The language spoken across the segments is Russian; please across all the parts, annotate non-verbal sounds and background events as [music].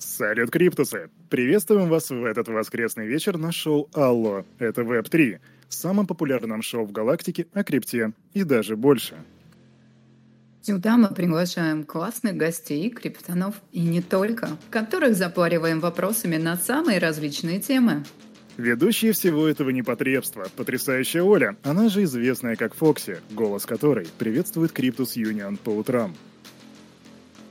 Салют, Криптусы! Приветствуем вас в этот воскресный вечер на шоу «Алло, это Web3», самом популярном шоу в галактике о крипте и даже больше. Сюда мы приглашаем классных гостей, криптонов и не только, которых запариваем вопросами на самые различные темы. Ведущая всего этого непотребства, потрясающая Оля, она же известная как Фокси, голос которой приветствует Криптус Юнион по утрам.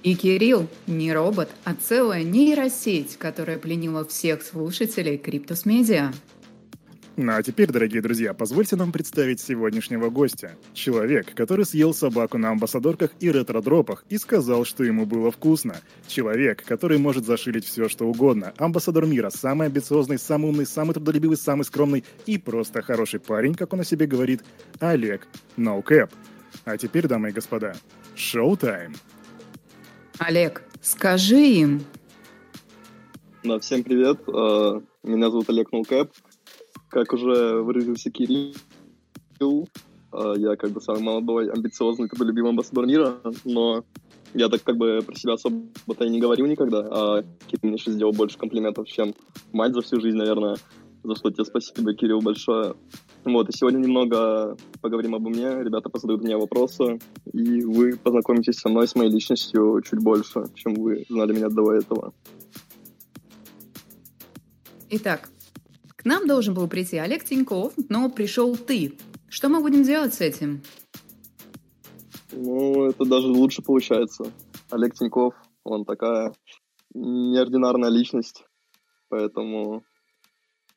И Кирилл не робот, а целая нейросеть, которая пленила всех слушателей Криптус Медиа. Ну а теперь, дорогие друзья, позвольте нам представить сегодняшнего гостя. Человек, который съел собаку на амбассадорках и ретро-дропах и сказал, что ему было вкусно. Человек, который может зашилить все, что угодно. Амбассадор мира, самый амбициозный, самый умный, самый трудолюбивый, самый скромный и просто хороший парень, как он о себе говорит, Олег Ноукэп. А теперь, дамы и господа, showtime. Олег, скажи им. Да, всем привет. Э, меня зовут Олег Ноукэп. Как уже выразился Кирилл, э, я как бы самый молодой, амбициозный, трудолюбивый амбассадор мира, но я так как бы про себя особо-то и не говорил никогда, а Кирилл мне сейчас сделал больше комплиментов, чем мать за всю жизнь, наверное, за что тебе спасибо, Кирилл, большое. Вот, и сегодня немного поговорим обо мне. Ребята позадают мне вопросы, и вы познакомитесь со мной, с моей личностью чуть больше, чем вы знали меня до этого. Итак, к нам должен был прийти Олег Тиньков, но пришел ты. Что мы будем делать с этим? Ну, это даже лучше получается. Олег Тиньков, он такая неординарная личность, поэтому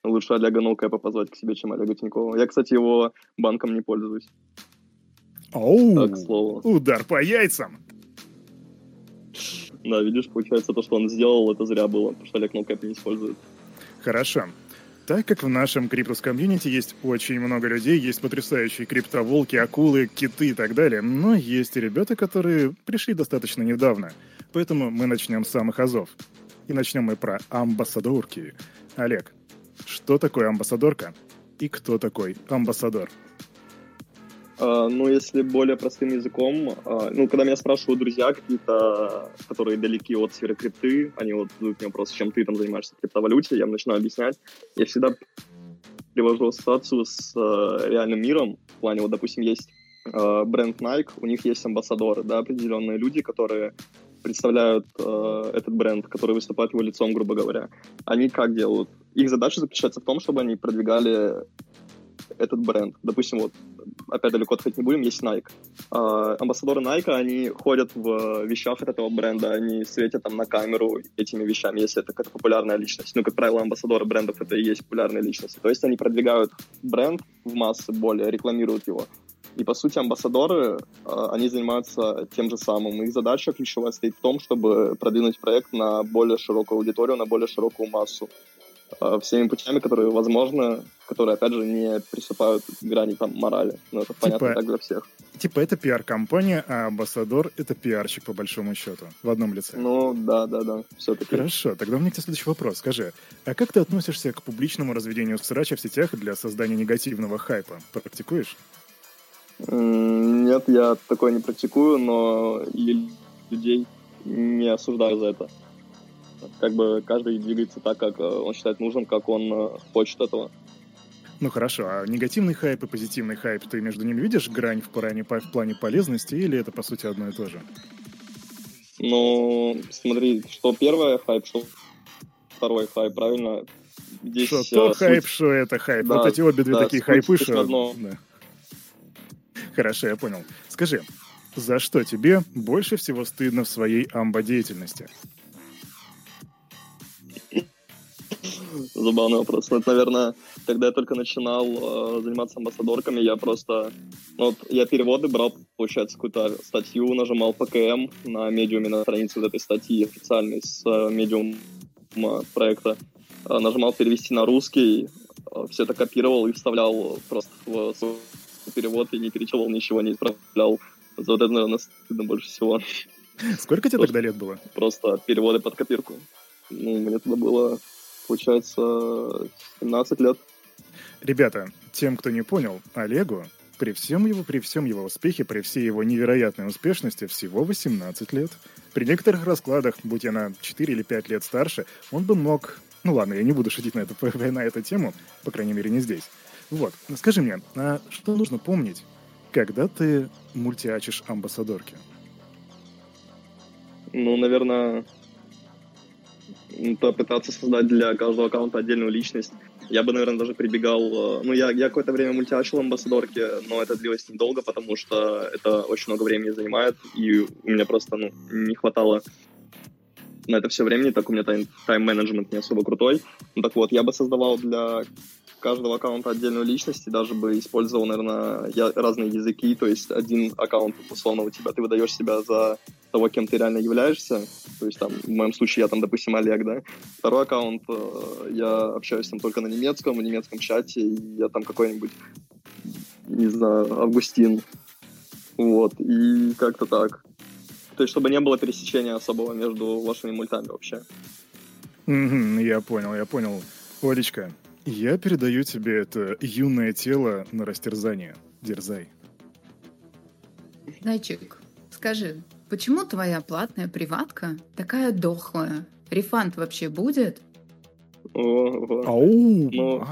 лучше Олега Ноукэпа позвать к себе, чем Олега Тинькова. Я, кстати, его банком не пользуюсь. Оу, так, слово. удар по яйцам. Да, видишь, получается, то, что он сделал, это зря было, потому что Олег Ноукэп не использует. Хорошо. Так как в нашем криптус-комьюнити есть очень много людей, есть потрясающие криптоволки, акулы, киты и так далее, но есть и ребята, которые пришли достаточно недавно. Поэтому мы начнем с самых азов. И начнем мы про амбассадорки. Олег, что такое амбассадорка и кто такой амбассадор? Uh, ну, если более простым языком, uh, ну, когда меня спрашивают друзья какие-то, которые далеки от сферы крипты, они вот задают мне вопрос, чем ты там занимаешься в криптовалюте, я начинаю объяснять. Я всегда привожу ассоциацию с uh, реальным миром. В плане, вот, допустим, есть бренд Nike, у них есть амбассадоры, да, определенные люди, которые представляют э, этот бренд, которые выступают его лицом, грубо говоря. Они как делают? Их задача заключается в том, чтобы они продвигали этот бренд. Допустим, вот, опять далеко отходить не будем, есть Nike. Э, амбассадоры Nike, они ходят в вещах от этого бренда, они светят там на камеру этими вещами, если это какая-то популярная личность. Ну, как правило, амбассадоры брендов это и есть популярные личности. То есть они продвигают бренд в массы более, рекламируют его. И, по сути, амбассадоры, а, они занимаются тем же самым. Их задача ключевая стоит в том, чтобы продвинуть проект на более широкую аудиторию, на более широкую массу. А, всеми путями, которые возможны, которые, опять же, не приступают к грани там морали. Но это типа, понятно так для всех. Типа это пиар-компания, а амбассадор — это пиарщик, по большому счету, в одном лице. Ну, да, да, да, все-таки. Хорошо, тогда у меня к тебе следующий вопрос. Скажи, а как ты относишься к публичному разведению срача в сетях для создания негативного хайпа? Практикуешь? Нет, я такое не практикую, но людей не осуждаю за это. Как бы каждый двигается так, как э, он считает нужным, как он э, хочет этого. Ну хорошо, а негативный хайп и позитивный хайп, ты между ними видишь грань в плане, в плане полезности или это по сути одно и то же? Ну, смотри, что первое хайп, что второй хайп, правильно? Здесь, что то а, хайп, что это хайп. Да, вот эти обе две да, такие хайпы, что... Да. Хорошо, я понял. Скажи, за что тебе больше всего стыдно в своей амбо-деятельности? Забавный вопрос. Ну, это, наверное, когда я только начинал э, заниматься амбассадорками, я просто... Ну, вот я переводы брал, получается, какую-то статью, нажимал ПКМ на медиуме, на странице вот этой статьи официальной с э, медиум проекта. Э, нажимал перевести на русский, э, все это копировал и вставлял просто в свой перевод и не перечевал ничего, не исправлял. За вот это, наверное, стыдно больше всего. Сколько тебе тогда лет было? Просто переводы под копирку. Ну, мне тогда было, получается, 17 лет. Ребята, тем, кто не понял, Олегу при всем его, при всем его успехе, при всей его невероятной успешности, всего 18 лет. При некоторых раскладах, будь я на 4 или 5 лет старше, он бы мог... Ну ладно, я не буду шутить на, эту, [laughs] на эту тему, по крайней мере, не здесь. Вот, скажи мне, а что нужно помнить, когда ты мультиачишь амбассадорки? Ну, наверное, попытаться создать для каждого аккаунта отдельную личность. Я бы, наверное, даже прибегал... Э, ну, я, я какое-то время мультиачил амбассадорки, но это длилось недолго, потому что это очень много времени занимает, и у меня просто ну, не хватало на это все времени, так у меня тайм-менеджмент не особо крутой. Ну, так вот, я бы создавал для каждого аккаунта отдельную личность, и даже бы использовал, наверное, я, разные языки, то есть один аккаунт, условно, у тебя, ты выдаешь себя за того, кем ты реально являешься, то есть там, в моем случае, я там, допустим, Олег, да, второй аккаунт, э, я общаюсь там только на немецком, в немецком чате, и я там какой-нибудь, не знаю, Августин, вот, и как-то так. То есть, чтобы не было пересечения особого между вашими мультами вообще. Mm-hmm, я понял, я понял. Олечка, я передаю тебе это юное тело на растерзание. Дерзай. Зайчик, скажи, почему твоя платная приватка такая дохлая? Рефанд вообще будет? Ау, ну,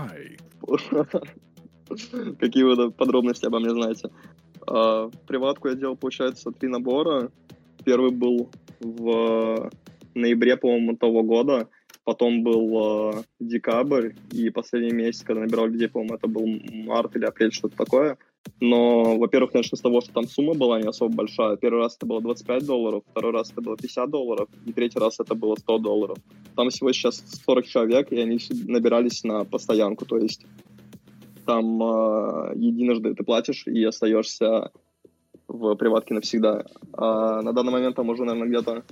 [laughs] Какие вы подробности обо мне знаете? А, приватку я делал, получается, три набора. Первый был в ноябре, по-моему, того года потом был э, декабрь, и последний месяц, когда набирал людей, по-моему, это был март или апрель, что-то такое. Но, во-первых, начну с того, что там сумма была не особо большая. Первый раз это было 25 долларов, второй раз это было 50 долларов, и третий раз это было 100 долларов. Там всего сейчас 40 человек, и они набирались на постоянку, то есть там э, единожды ты платишь и остаешься в приватке навсегда. А на данный момент там уже, наверное, где-то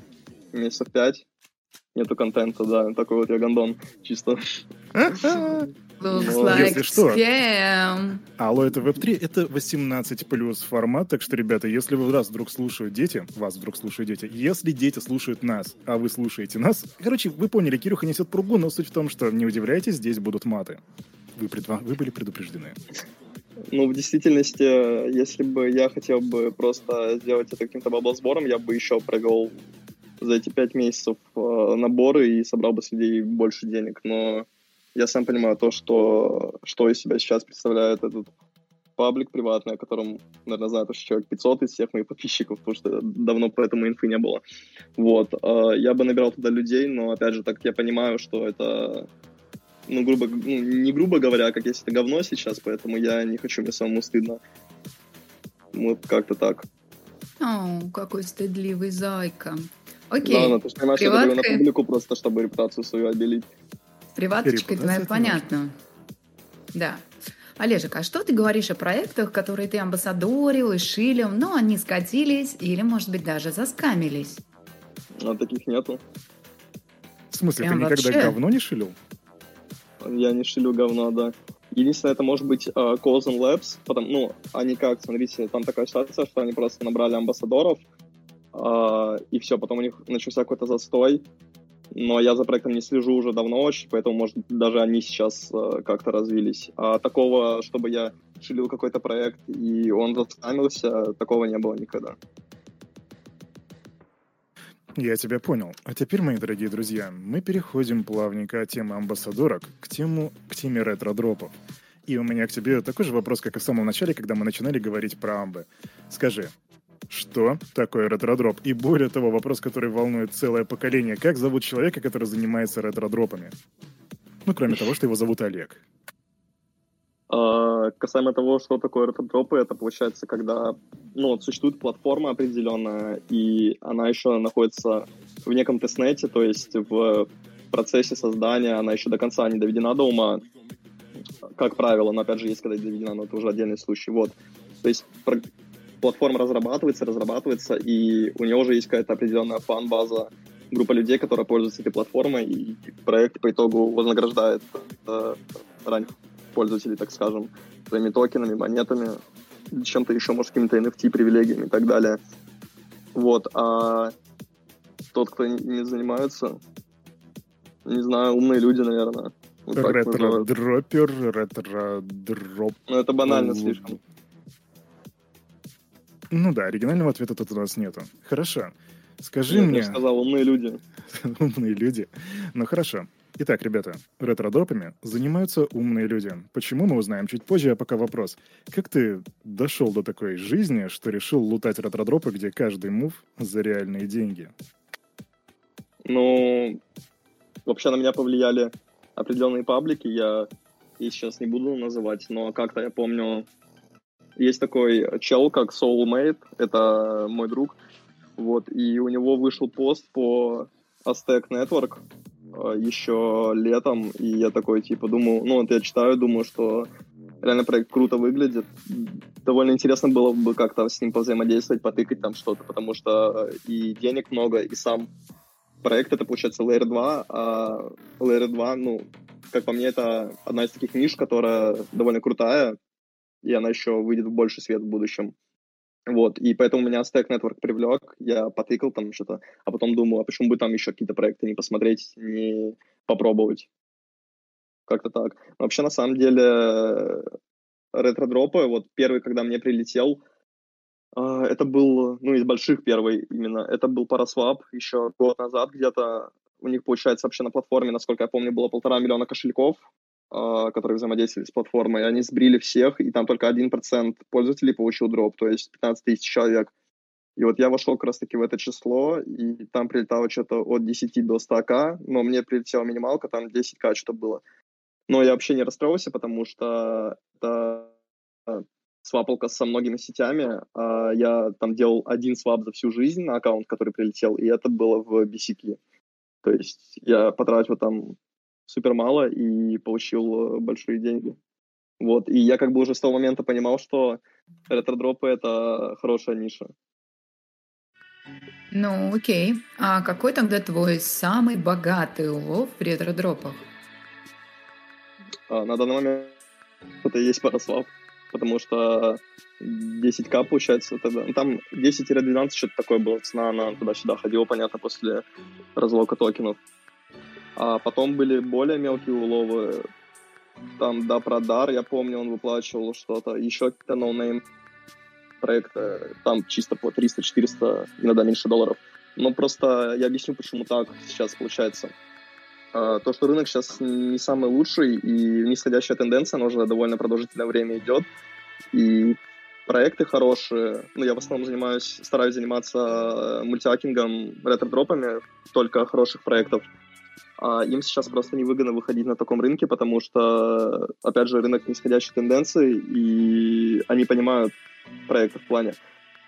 месяцев пять нету контента, да, такой вот я гондон, чисто. [laughs] Looks like Если что, scam. Алло, это Web3, это 18 плюс формат, так что, ребята, если вы раз вдруг слушают дети, вас вдруг слушают дети, если дети слушают нас, а вы слушаете нас, короче, вы поняли, Кирюха несет пругу, но суть в том, что не удивляйтесь, здесь будут маты. Вы, предва... вы были предупреждены. Ну, в действительности, если бы я хотел бы просто сделать это каким-то баблосбором, я бы еще провел за эти пять месяцев э, наборы и собрал бы с людей больше денег. Но я сам понимаю то, что, что из себя сейчас представляет этот паблик приватный, о котором, наверное, знает уже человек 500 из всех моих подписчиков, потому что давно по этому инфы не было. Вот. Э, я бы набирал туда людей, но, опять же, так я понимаю, что это ну, грубо, ну, не грубо говоря, а как если это говно сейчас, поэтому я не хочу, мне самому стыдно. Вот как-то так. О, какой стыдливый зайка. Окей. Да, ну, ты же понимаешь, Приватка... я на публику просто, чтобы репутацию свою обелить. Приваточкой твоя понятно. Да. Олежек, а что ты говоришь о проектах, которые ты амбассадорил и шилил, но они скатились или, может быть, даже заскамились? А таких нету. В смысле, Прям ты никогда вообще? говно не шилил? Я не шилю говно, да. Единственное, это может быть uh, Cozen Labs, потому, ну, они как, смотрите, там такая ситуация, что они просто набрали амбассадоров, Uh, и все, потом у них начался какой-то застой, но я за проектом не слежу уже давно очень, поэтому, может, даже они сейчас uh, как-то развились. А такого, чтобы я шилил какой-то проект, и он заскамился, такого не было никогда. Я тебя понял. А теперь, мои дорогие друзья, мы переходим плавненько от темы амбассадорок к, тему, к теме ретро-дропов. И у меня к тебе такой же вопрос, как и в самом начале, когда мы начинали говорить про амбы. Скажи, что такое ретро-дроп? И более того, вопрос, который волнует целое поколение. Как зовут человека, который занимается ретро-дропами? Ну, кроме того, что его зовут Олег. Uh, касаемо того, что такое ретро-дропы, это получается, когда ну, существует платформа определенная, и она еще находится в неком тестнете, то есть в процессе создания она еще до конца не доведена до ума, как правило, но опять же есть когда доведена, но это уже отдельный случай. Вот. То есть платформа разрабатывается, разрабатывается, и у нее уже есть какая-то определенная фан-база, группа людей, которая пользуется этой платформой, и проект по итогу вознаграждает э, ранних пользователей, так скажем, своими токенами, монетами, чем-то еще, может, какими-то NFT, привилегиями и так далее. Вот, а тот, кто не занимается, не знаю, умные люди, наверное. Вот ретро-дропер, ретро-дроп... Ну, это банально слишком. Ну да, оригинального ответа тут у нас нету. Хорошо. Скажи мне... Я сказал, умные люди. [laughs] умные люди. Ну хорошо. Итак, ребята, ретро-дропами занимаются умные люди. Почему, мы узнаем чуть позже, а пока вопрос. Как ты дошел до такой жизни, что решил лутать ретро-дропы, где каждый мув за реальные деньги? Ну, вообще на меня повлияли определенные паблики. Я их сейчас не буду называть, но как-то я помню, есть такой чел, как Soulmate, это мой друг, вот, и у него вышел пост по Aztec Network э, еще летом, и я такой, типа, думаю, ну, вот я читаю, думаю, что реально проект круто выглядит. Довольно интересно было бы как-то с ним повзаимодействовать, потыкать там что-то, потому что и денег много, и сам проект это, получается, Layer 2, а Layer 2, ну, как по мне, это одна из таких ниш, которая довольно крутая, и она еще выйдет в больший свет в будущем. Вот, и поэтому меня Stack Network привлек, я потыкал там что-то, а потом думал, а почему бы там еще какие-то проекты не посмотреть, не попробовать. Как-то так. Но вообще, на самом деле, ретро-дропы, вот первый, когда мне прилетел, а, это был, ну, из больших первый именно, это был Paraswap еще год назад где-то. У них, получается, вообще на платформе, насколько я помню, было полтора миллиона кошельков, которые взаимодействовали с платформой, они сбрили всех, и там только 1% пользователей получил дроп, то есть 15 тысяч человек. И вот я вошел как раз-таки в это число, и там прилетало что-то от 10 до 100к, но мне прилетела минималка, там 10к что было. Но я вообще не расстроился, потому что это а, свапалка со многими сетями. А я там делал один свап за всю жизнь на аккаунт, который прилетел, и это было в BCK. То есть я потратил там супер мало и получил э, большие деньги. Вот, и я как бы уже с того момента понимал, что ретро-дропы — это хорошая ниша. Ну, окей. А какой тогда твой самый богатый улов в ретро-дропах? А, на данный момент это и есть ParaSwap, потому что 10к получается тогда. Ну, там 10-12 что-то такое было, цена, она туда-сюда ходила, понятно, после разлока токенов. А потом были более мелкие уловы. Там, да, Продар, я помню, он выплачивал что-то. Еще какие-то no-name проекты. Там чисто по 300-400, иногда меньше долларов. Но просто я объясню, почему так сейчас получается. А, то, что рынок сейчас не самый лучший, и нисходящая тенденция, она уже довольно продолжительное время идет. И проекты хорошие. Ну, я в основном занимаюсь, стараюсь заниматься мультиакингом, ретро-дропами, только хороших проектов. А им сейчас просто невыгодно выходить на таком рынке, потому что, опять же, рынок нисходящей тенденции, и они понимают проекты в плане,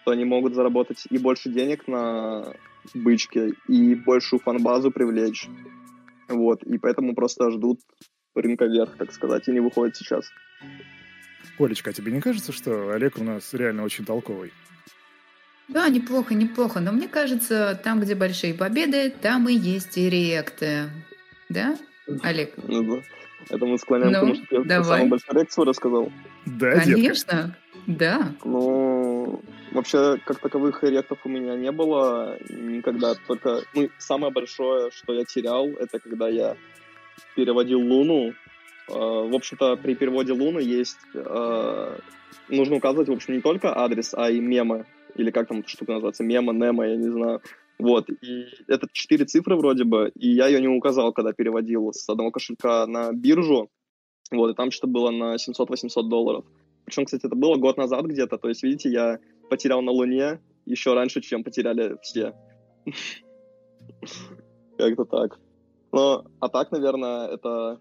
что они могут заработать и больше денег на бычке, и большую фан-базу привлечь. Вот, и поэтому просто ждут рынка вверх, так сказать, и не выходят сейчас. Олечка, а тебе не кажется, что Олег у нас реально очень толковый? Да, неплохо, неплохо. Но мне кажется, там, где большие победы, там и есть и реакты. Да, Олег? Ну да. Это мы склоняем ну, к тому, что я давай. самый большой реакт свой рассказал. Да, Конечно, детка. да. Ну, вообще, как таковых реактов у меня не было никогда. Только, ну, самое большое, что я терял, это когда я переводил Луну. А, в общем-то, при переводе Луны есть... А, нужно указывать, в общем, не только адрес, а и мемы или как там эта штука называется, мема, нема, я не знаю. Вот, и это четыре цифры вроде бы, и я ее не указал, когда переводил с одного кошелька на биржу, вот, и там что-то было на 700-800 долларов. Причем, кстати, это было год назад где-то, то есть, видите, я потерял на Луне еще раньше, чем потеряли все. [laughs] Как-то так. Но, а так, наверное, это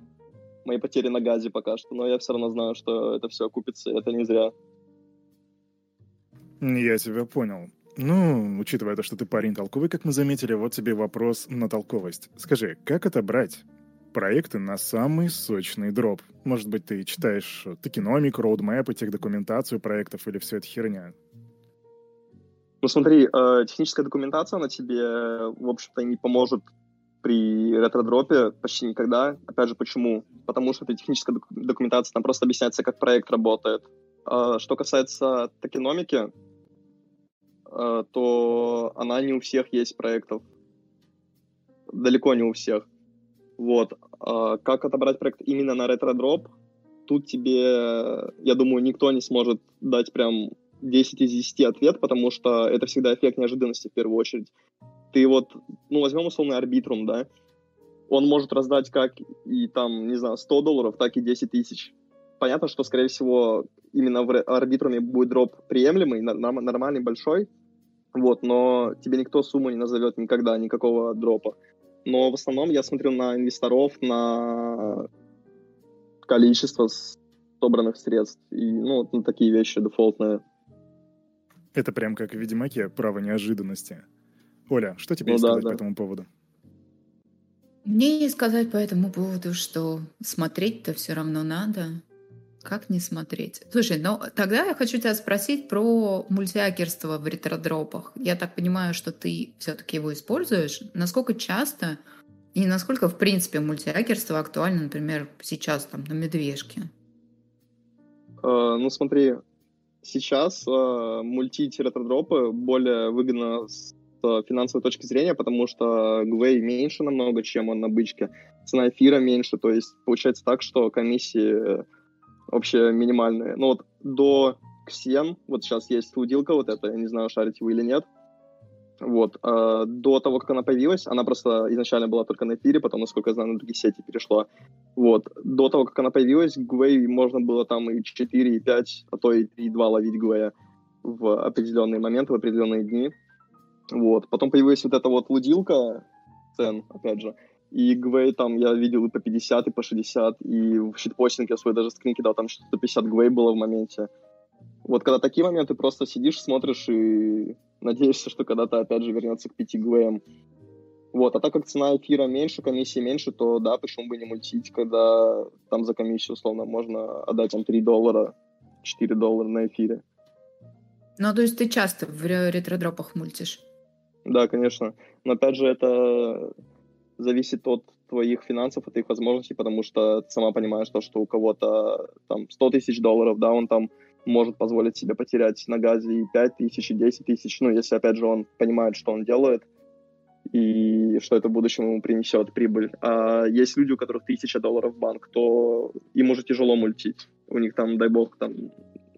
мои потери на газе пока что, но я все равно знаю, что это все окупится, это не зря. Я тебя понял. Ну, учитывая то, что ты парень толковый, как мы заметили, вот тебе вопрос на толковость. Скажи, как отобрать проекты на самый сочный дроп? Может быть, ты читаешь токеномик, роудмэп, тех документацию проектов или все это херня? Ну смотри, э, техническая документация, она тебе, в общем-то, не поможет при ретро-дропе почти никогда. Опять же, почему? Потому что эта техническая документация, там просто объясняется, как проект работает. Э, что касается токеномики, то она не у всех есть проектов. Далеко не у всех. Вот. А как отобрать проект именно на ретро-дроп? Тут тебе, я думаю, никто не сможет дать прям 10 из 10 ответ, потому что это всегда эффект неожиданности в первую очередь. Ты вот, ну, возьмем условный арбитрум, да, он может раздать как и там, не знаю, 100 долларов, так и 10 тысяч. Понятно, что, скорее всего, именно в арбитруме будет дроп приемлемый, нормальный, большой, вот, но тебе никто сумму не назовет никогда, никакого дропа. Но в основном я смотрю на инвесторов, на количество собранных средств и, ну, на такие вещи дефолтные. Это прям как в Ведьмаке, право неожиданности. Оля, что тебе ну, сказать да, да. по этому поводу? Мне сказать по этому поводу, что смотреть-то все равно надо. Как не смотреть? Слушай, ну тогда я хочу тебя спросить про мультиакерство в ретродропах. Я так понимаю, что ты все-таки его используешь. Насколько часто и насколько, в принципе, мультиакерство актуально, например, сейчас там на медвежке? Uh, ну смотри, сейчас uh, мультить ретродропы более выгодно с финансовой точки зрения, потому что Гвей меньше намного, чем он на бычке. Цена эфира меньше, то есть получается так, что комиссии вообще минимальные. Ну вот до Xen, вот сейчас есть лудилка вот эта, я не знаю, шарите вы или нет, вот. А до того, как она появилась, она просто изначально была только на эфире, потом, насколько я знаю, на другие сети перешла. Вот. До того, как она появилась, Гвей можно было там и 4, и 5, а то и 3, 2 ловить Гвея в определенные моменты, в определенные дни. Вот. Потом появилась вот эта вот лудилка цен, опять же. И Гвей там я видел и по 50, и по 60, и в щитпостинг я свой даже скрин кидал, там что-то 50 Гвей было в моменте. Вот когда такие моменты, просто сидишь, смотришь и надеешься, что когда-то опять же вернется к 5 Гвеям. Вот, а так как цена эфира меньше, комиссии меньше, то да, почему бы не мультить, когда там за комиссию, условно, можно отдать там 3 доллара, 4 доллара на эфире. Ну, то есть ты часто в ретродропах мультишь? Да, конечно. Но опять же, это зависит от твоих финансов, от твоих возможностей, потому что ты сама понимаешь то, что у кого-то там 100 тысяч долларов, да, он там может позволить себе потерять на газе и 5 тысяч, и 10 тысяч, ну, если, опять же, он понимает, что он делает, и что это в будущем ему принесет прибыль. А есть люди, у которых тысяча долларов в банк, то им уже тяжело мультить. У них там, дай бог, там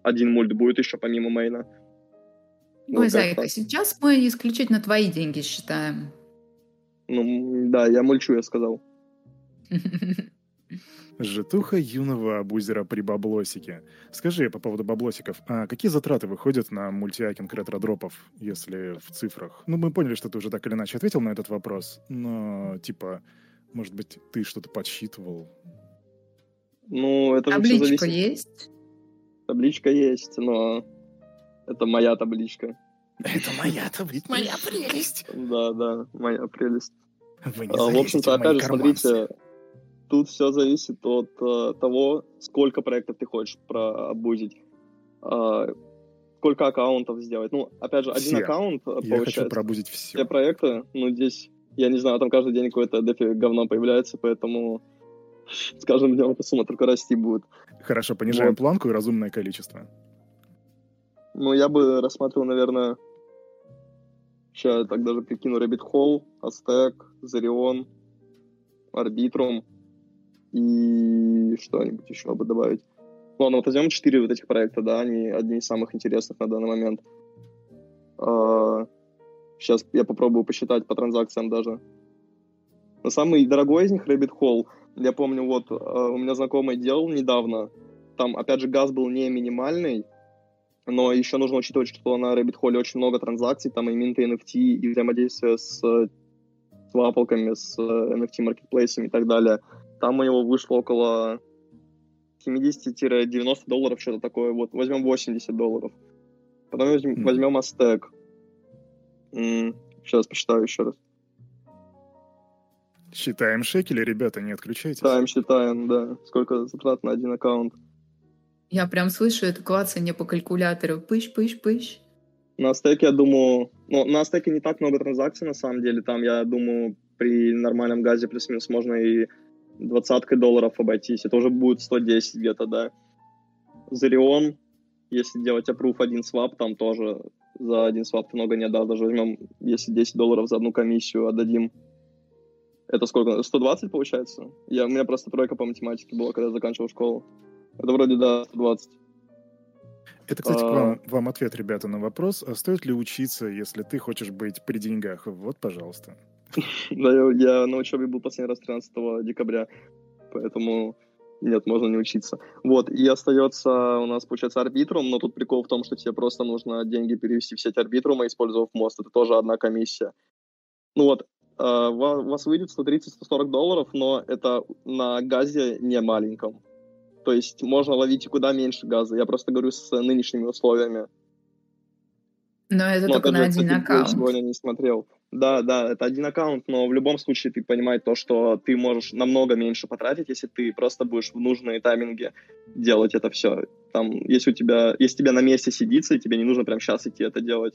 один мульт будет еще помимо мейна. Ой, вот Зайка, сейчас мы исключительно твои деньги считаем. Ну, да, я мульчу, я сказал. Житуха юного абузера при баблосике. Скажи по поводу баблосиков, а какие затраты выходят на мультиакинг ретро-дропов, если в цифрах? Ну, мы поняли, что ты уже так или иначе ответил на этот вопрос, но, типа, может быть, ты что-то подсчитывал? Ну, это Табличка зависит... есть? Табличка есть, но это моя табличка. Это моя табличка, моя прелесть. Да, да, моя прелесть. Вы не а, в общем-то, опять же, смотрите, тут все зависит от uh, того, сколько проектов ты хочешь прообузить. Uh, сколько аккаунтов сделать. Ну, опять же, один аккаунт я получается. Я хочу пробузить все. Все проекты, ну, здесь, я не знаю, там каждый день какое-то дефи говно появляется, поэтому [laughs] с каждым днем эта сумма только расти будет. Хорошо, понижаем вот. планку и разумное количество. Ну, я бы рассматривал, наверное, сейчас я так даже прикину Rabbit Hole, Aztec, Zerion, Arbitrum и что-нибудь еще бы добавить. Ладно, вот возьмем четыре вот этих проекта, да, они одни из самых интересных на данный момент. А, сейчас я попробую посчитать по транзакциям даже. Но самый дорогой из них Rabbit Hole. Я помню, вот а, у меня знакомый делал недавно. Там, опять же, газ был не минимальный, но еще нужно учитывать, что на Rabbit Hole очень много транзакций, там и минты NFT, и взаимодействие с свапалками, с NFT-маркетплейсами и так далее. Там у него вышло около 70-90 долларов, что-то такое. Вот, возьмем 80 долларов. Потом возьмем, mm. возьмем Aztec. М-м, сейчас посчитаю еще раз. Считаем шекели, ребята, не отключайтесь. Считаем, считаем, да. Сколько затрат на один аккаунт. Я прям слышу это клацание по калькулятору. Пыщ, пыщ, пыщ. На стеке, я думаю... Ну, на стеке не так много транзакций, на самом деле. Там, я думаю, при нормальном газе плюс-минус можно и двадцаткой долларов обойтись. Это уже будет 110 где-то, да. Зарион, если делать approve один свап, там тоже за один свап много не отдашь. Даже возьмем, если 10 долларов за одну комиссию отдадим. Это сколько? 120 получается? Я, у меня просто тройка по математике была, когда я заканчивал школу. Это вроде, да, 120. Это, кстати, а... вам, вам ответ, ребята, на вопрос, а стоит ли учиться, если ты хочешь быть при деньгах? Вот, пожалуйста. [laughs] Да, я на учебе был последний раз 13 декабря, поэтому нет, можно не учиться. Вот, и остается у нас, получается, арбитрум, но тут прикол в том, что тебе просто нужно деньги перевести в сеть арбитрума, использовав мост. Это тоже одна комиссия. Ну вот, у вас выйдет 130-140 долларов, но это на газе не маленьком. То есть можно ловить и куда меньше газа. Я просто говорю с нынешними условиями. Но это но, только на один аккаунт. Сегодня не смотрел. Да, да, это один аккаунт, но в любом случае ты понимаешь то, что ты можешь намного меньше потратить, если ты просто будешь в нужные тайминге делать это все. Там, если у тебя, если тебе на месте сидится, и тебе не нужно прямо сейчас идти это делать.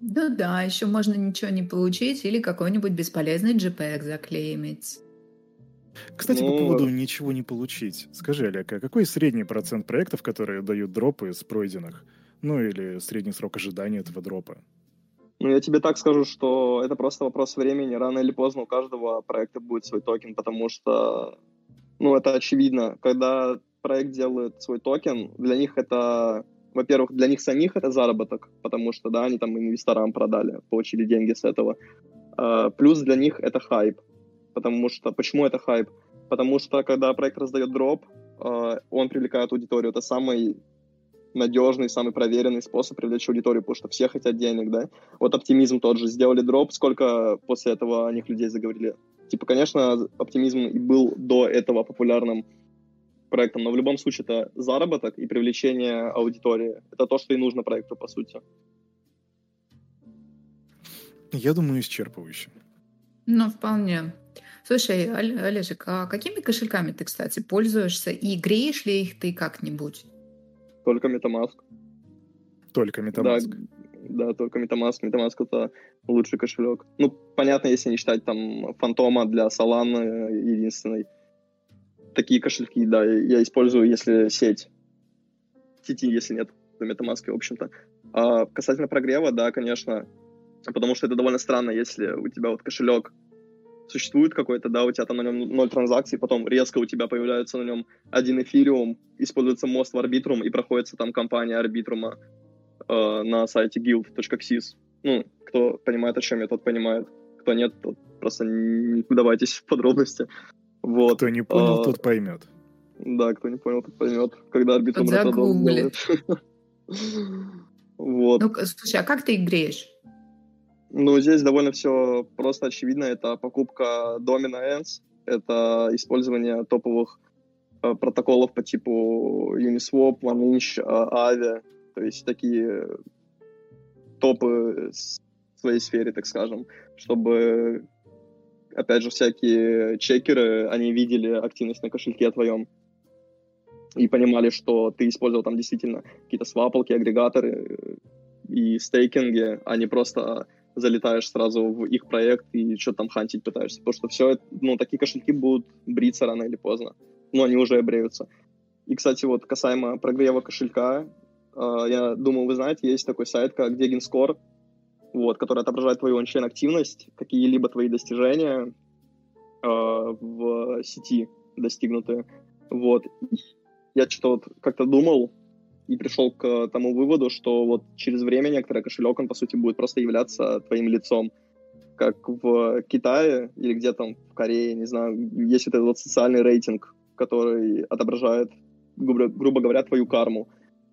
Ну да, еще можно ничего не получить или какой-нибудь бесполезный JPEG заклеймить. Кстати, ну... по поводу ничего не получить. Скажи, Олег, а какой средний процент проектов, которые дают дропы с пройденных? Ну или средний срок ожидания этого дропа? Ну, я тебе так скажу, что это просто вопрос времени. Рано или поздно у каждого проекта будет свой токен, потому что, ну, это очевидно. Когда проект делает свой токен, для них это, во-первых, для них самих это заработок, потому что, да, они там инвесторам продали, получили деньги с этого. Uh, плюс для них это хайп, потому что, почему это хайп? Потому что, когда проект раздает дроп, uh, он привлекает аудиторию. Это самый надежный, самый проверенный способ привлечь аудиторию, потому что все хотят денег, да. Вот оптимизм тот же. Сделали дроп, сколько после этого о них людей заговорили. Типа, конечно, оптимизм и был до этого популярным проектом, но в любом случае это заработок и привлечение аудитории. Это то, что и нужно проекту, по сути. Я думаю, исчерпывающе. Ну, вполне. Слушай, Олежек, а какими кошельками ты, кстати, пользуешься? И греешь ли их ты как-нибудь? Только MetaMask. Только MetaMask. Да, да, только MetaMask. MetaMask это лучший кошелек. Ну, понятно, если не считать там фантома для Solana единственной. Такие кошельки, да, я использую, если сеть. Сети, если нет, то MetaMask, в общем-то. А касательно прогрева, да, конечно, потому что это довольно странно, если у тебя вот кошелек существует какой-то, да, у тебя там на нем ноль транзакций, потом резко у тебя появляется на нем один эфириум, используется мост в арбитрум и проходится там компания арбитрума э, на сайте guild.xyz. Ну, кто понимает, о чем я, тот понимает. Кто нет, тот просто не вдавайтесь в подробности. Вот. Кто не понял, а, тот поймет. Да, кто не понял, тот поймет, когда арбитрум делает. [laughs] Вот. Ну, слушай, а как ты их греешь? Ну, здесь довольно все просто очевидно. Это покупка домена ENS, это использование топовых э, протоколов по типу Uniswap, OneInch, э, Aave, то есть такие топы в своей сфере, так скажем, чтобы, опять же, всякие чекеры, они видели активность на кошельке твоем и понимали, что ты использовал там действительно какие-то свапалки, агрегаторы э, и стейкинги, а не просто залетаешь сразу в их проект и что там хантить пытаешься. Потому что все, ну, такие кошельки будут бриться рано или поздно. Ну, они уже бреются. И, кстати, вот касаемо прогрева кошелька, э, я думаю, вы знаете, есть такой сайт, как Deginscore, вот, который отображает твою ончейн активность, какие-либо твои достижения э, в сети достигнутые. Вот. Я что-то вот как-то думал, и пришел к тому выводу, что вот через время некоторый кошелек, он, по сути, будет просто являться твоим лицом. Как в Китае или где там в Корее, не знаю, есть вот этот вот социальный рейтинг, который отображает, грубо говоря, твою карму.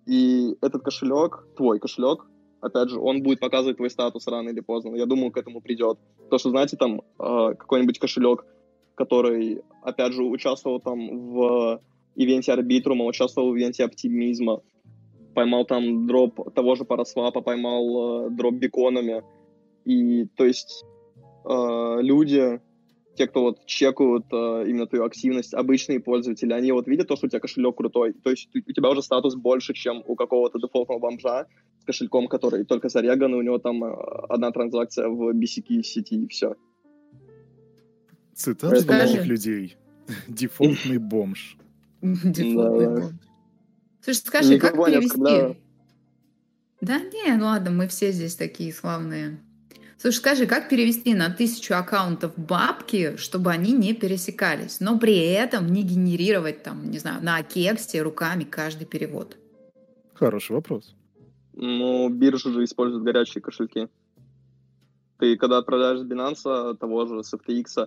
И этот кошелек, твой кошелек, опять же, он будет показывать твой статус рано или поздно. Я думаю, к этому придет. То, что, знаете, там э, какой-нибудь кошелек, который, опять же, участвовал там в ивенте арбитрума, участвовал в ивенте оптимизма, поймал там дроп того же парасвапа, поймал э, дроп беконами. И то есть э, люди, те, кто вот чекают э, именно твою активность, обычные пользователи, они вот видят то, что у тебя кошелек крутой. То есть у тебя уже статус больше, чем у какого-то дефолтного бомжа с кошельком, который только зареган, и у него там э, одна транзакция в BCK сети, и все. Цитата для людей. [laughs] Дефолтный бомж. [laughs] Дефолтный бомж. Слушай, скажи, как перевести? Когда... Да не, ну ладно, мы все здесь такие славные. Слушай, скажи, как перевести на тысячу аккаунтов бабки, чтобы они не пересекались, но при этом не генерировать там, не знаю, на кексе руками каждый перевод? Хороший вопрос. Ну, биржи же используют горячие кошельки. Ты когда отправляешь с Binance, того же, с FTX, э,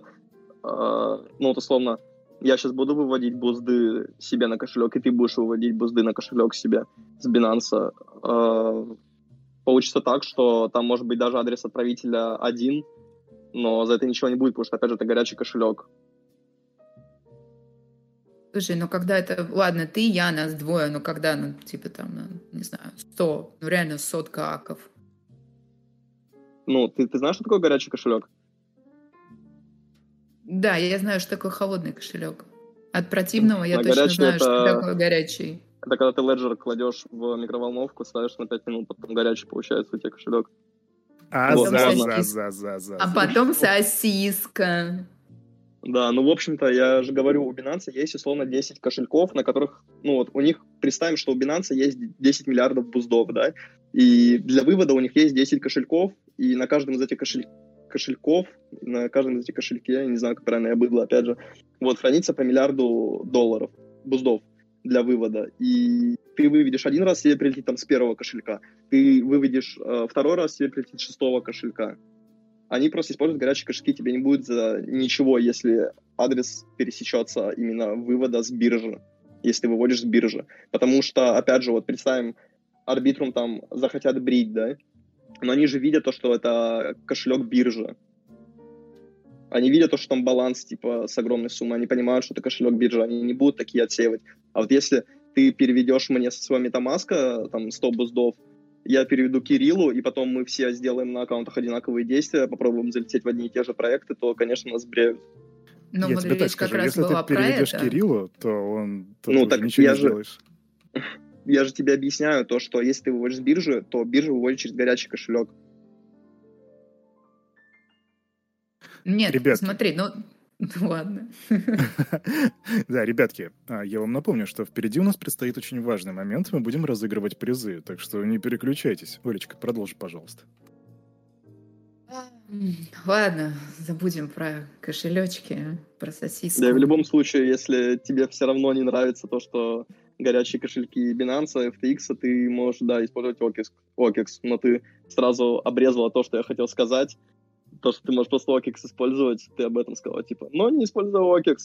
ну, вот условно, я сейчас буду выводить бузды себе на кошелек, и ты будешь выводить бузды на кошелек себе с Binance. Э, получится так, что там может быть даже адрес отправителя один, но за это ничего не будет, потому что, опять же, это горячий кошелек. Слушай, ну когда это... Ладно, ты, я, нас двое, но когда, ну, типа там, ну, не знаю, сто, ну реально сотка аков. Ну, ты, ты знаешь, что такое горячий кошелек? Да, я знаю, что такое холодный кошелек. От противного я а точно знаю, это... что такое горячий. Это когда ты леджер кладешь в микроволновку, ставишь на 5 минут, потом горячий получается у тебя кошелек. А, вот, за, за, за, за, за, а потом сосиска. Да, ну, в общем-то, я же говорю, у Binance есть, условно, 10 кошельков, на которых, ну, вот у них, представим, что у Binance есть 10 миллиардов буздов, да, и для вывода у них есть 10 кошельков, и на каждом из этих кошель... кошельков, на каждом из этих кошельков, я не знаю, как правильно я быдло, опять же, вот, хранится по миллиарду долларов, буздов для вывода, и ты выведешь один раз, себе прилетит там с первого кошелька, ты выведешь э, второй раз, себе прилетит с шестого кошелька, они просто используют горячие кошельки, тебе не будет за ничего, если адрес пересечется именно вывода с биржи, если ты выводишь с биржи. Потому что, опять же, вот представим, арбитрум там захотят брить, да, но они же видят то, что это кошелек биржи. Они видят то, что там баланс, типа, с огромной суммой, они понимают, что это кошелек биржи, они не будут такие отсеивать. А вот если ты переведешь мне со своего метамаска, там, 100 буздов, я переведу Кириллу, и потом мы все сделаем на аккаунтах одинаковые действия, попробуем залететь в одни и те же проекты, то, конечно, нас бреют. Ну, я тебе так скажу, если ты переведешь это. Кириллу, то он то ну, так ничего я не же, сделаешь. Я же тебе объясняю то, что если ты выводишь с биржи, то биржа выводит через горячий кошелек. Нет, Ребят, смотри, ну [laughs] Ладно. [laughs] Да, ребятки, а, я вам напомню, что впереди у нас предстоит очень важный момент. Мы будем разыгрывать призы, так что не переключайтесь. Олечка, продолжи, пожалуйста. Ладно, забудем про кошелечки, про сосиски. Да, в любом случае, если тебе все равно не нравится то, что горячие кошельки Binance, FTX, ты можешь, да, использовать OKEX, OKEX, но ты сразу обрезала то, что я хотел сказать, то, что ты можешь просто OKEX использовать, ты об этом сказала, типа, но не используй OKEX.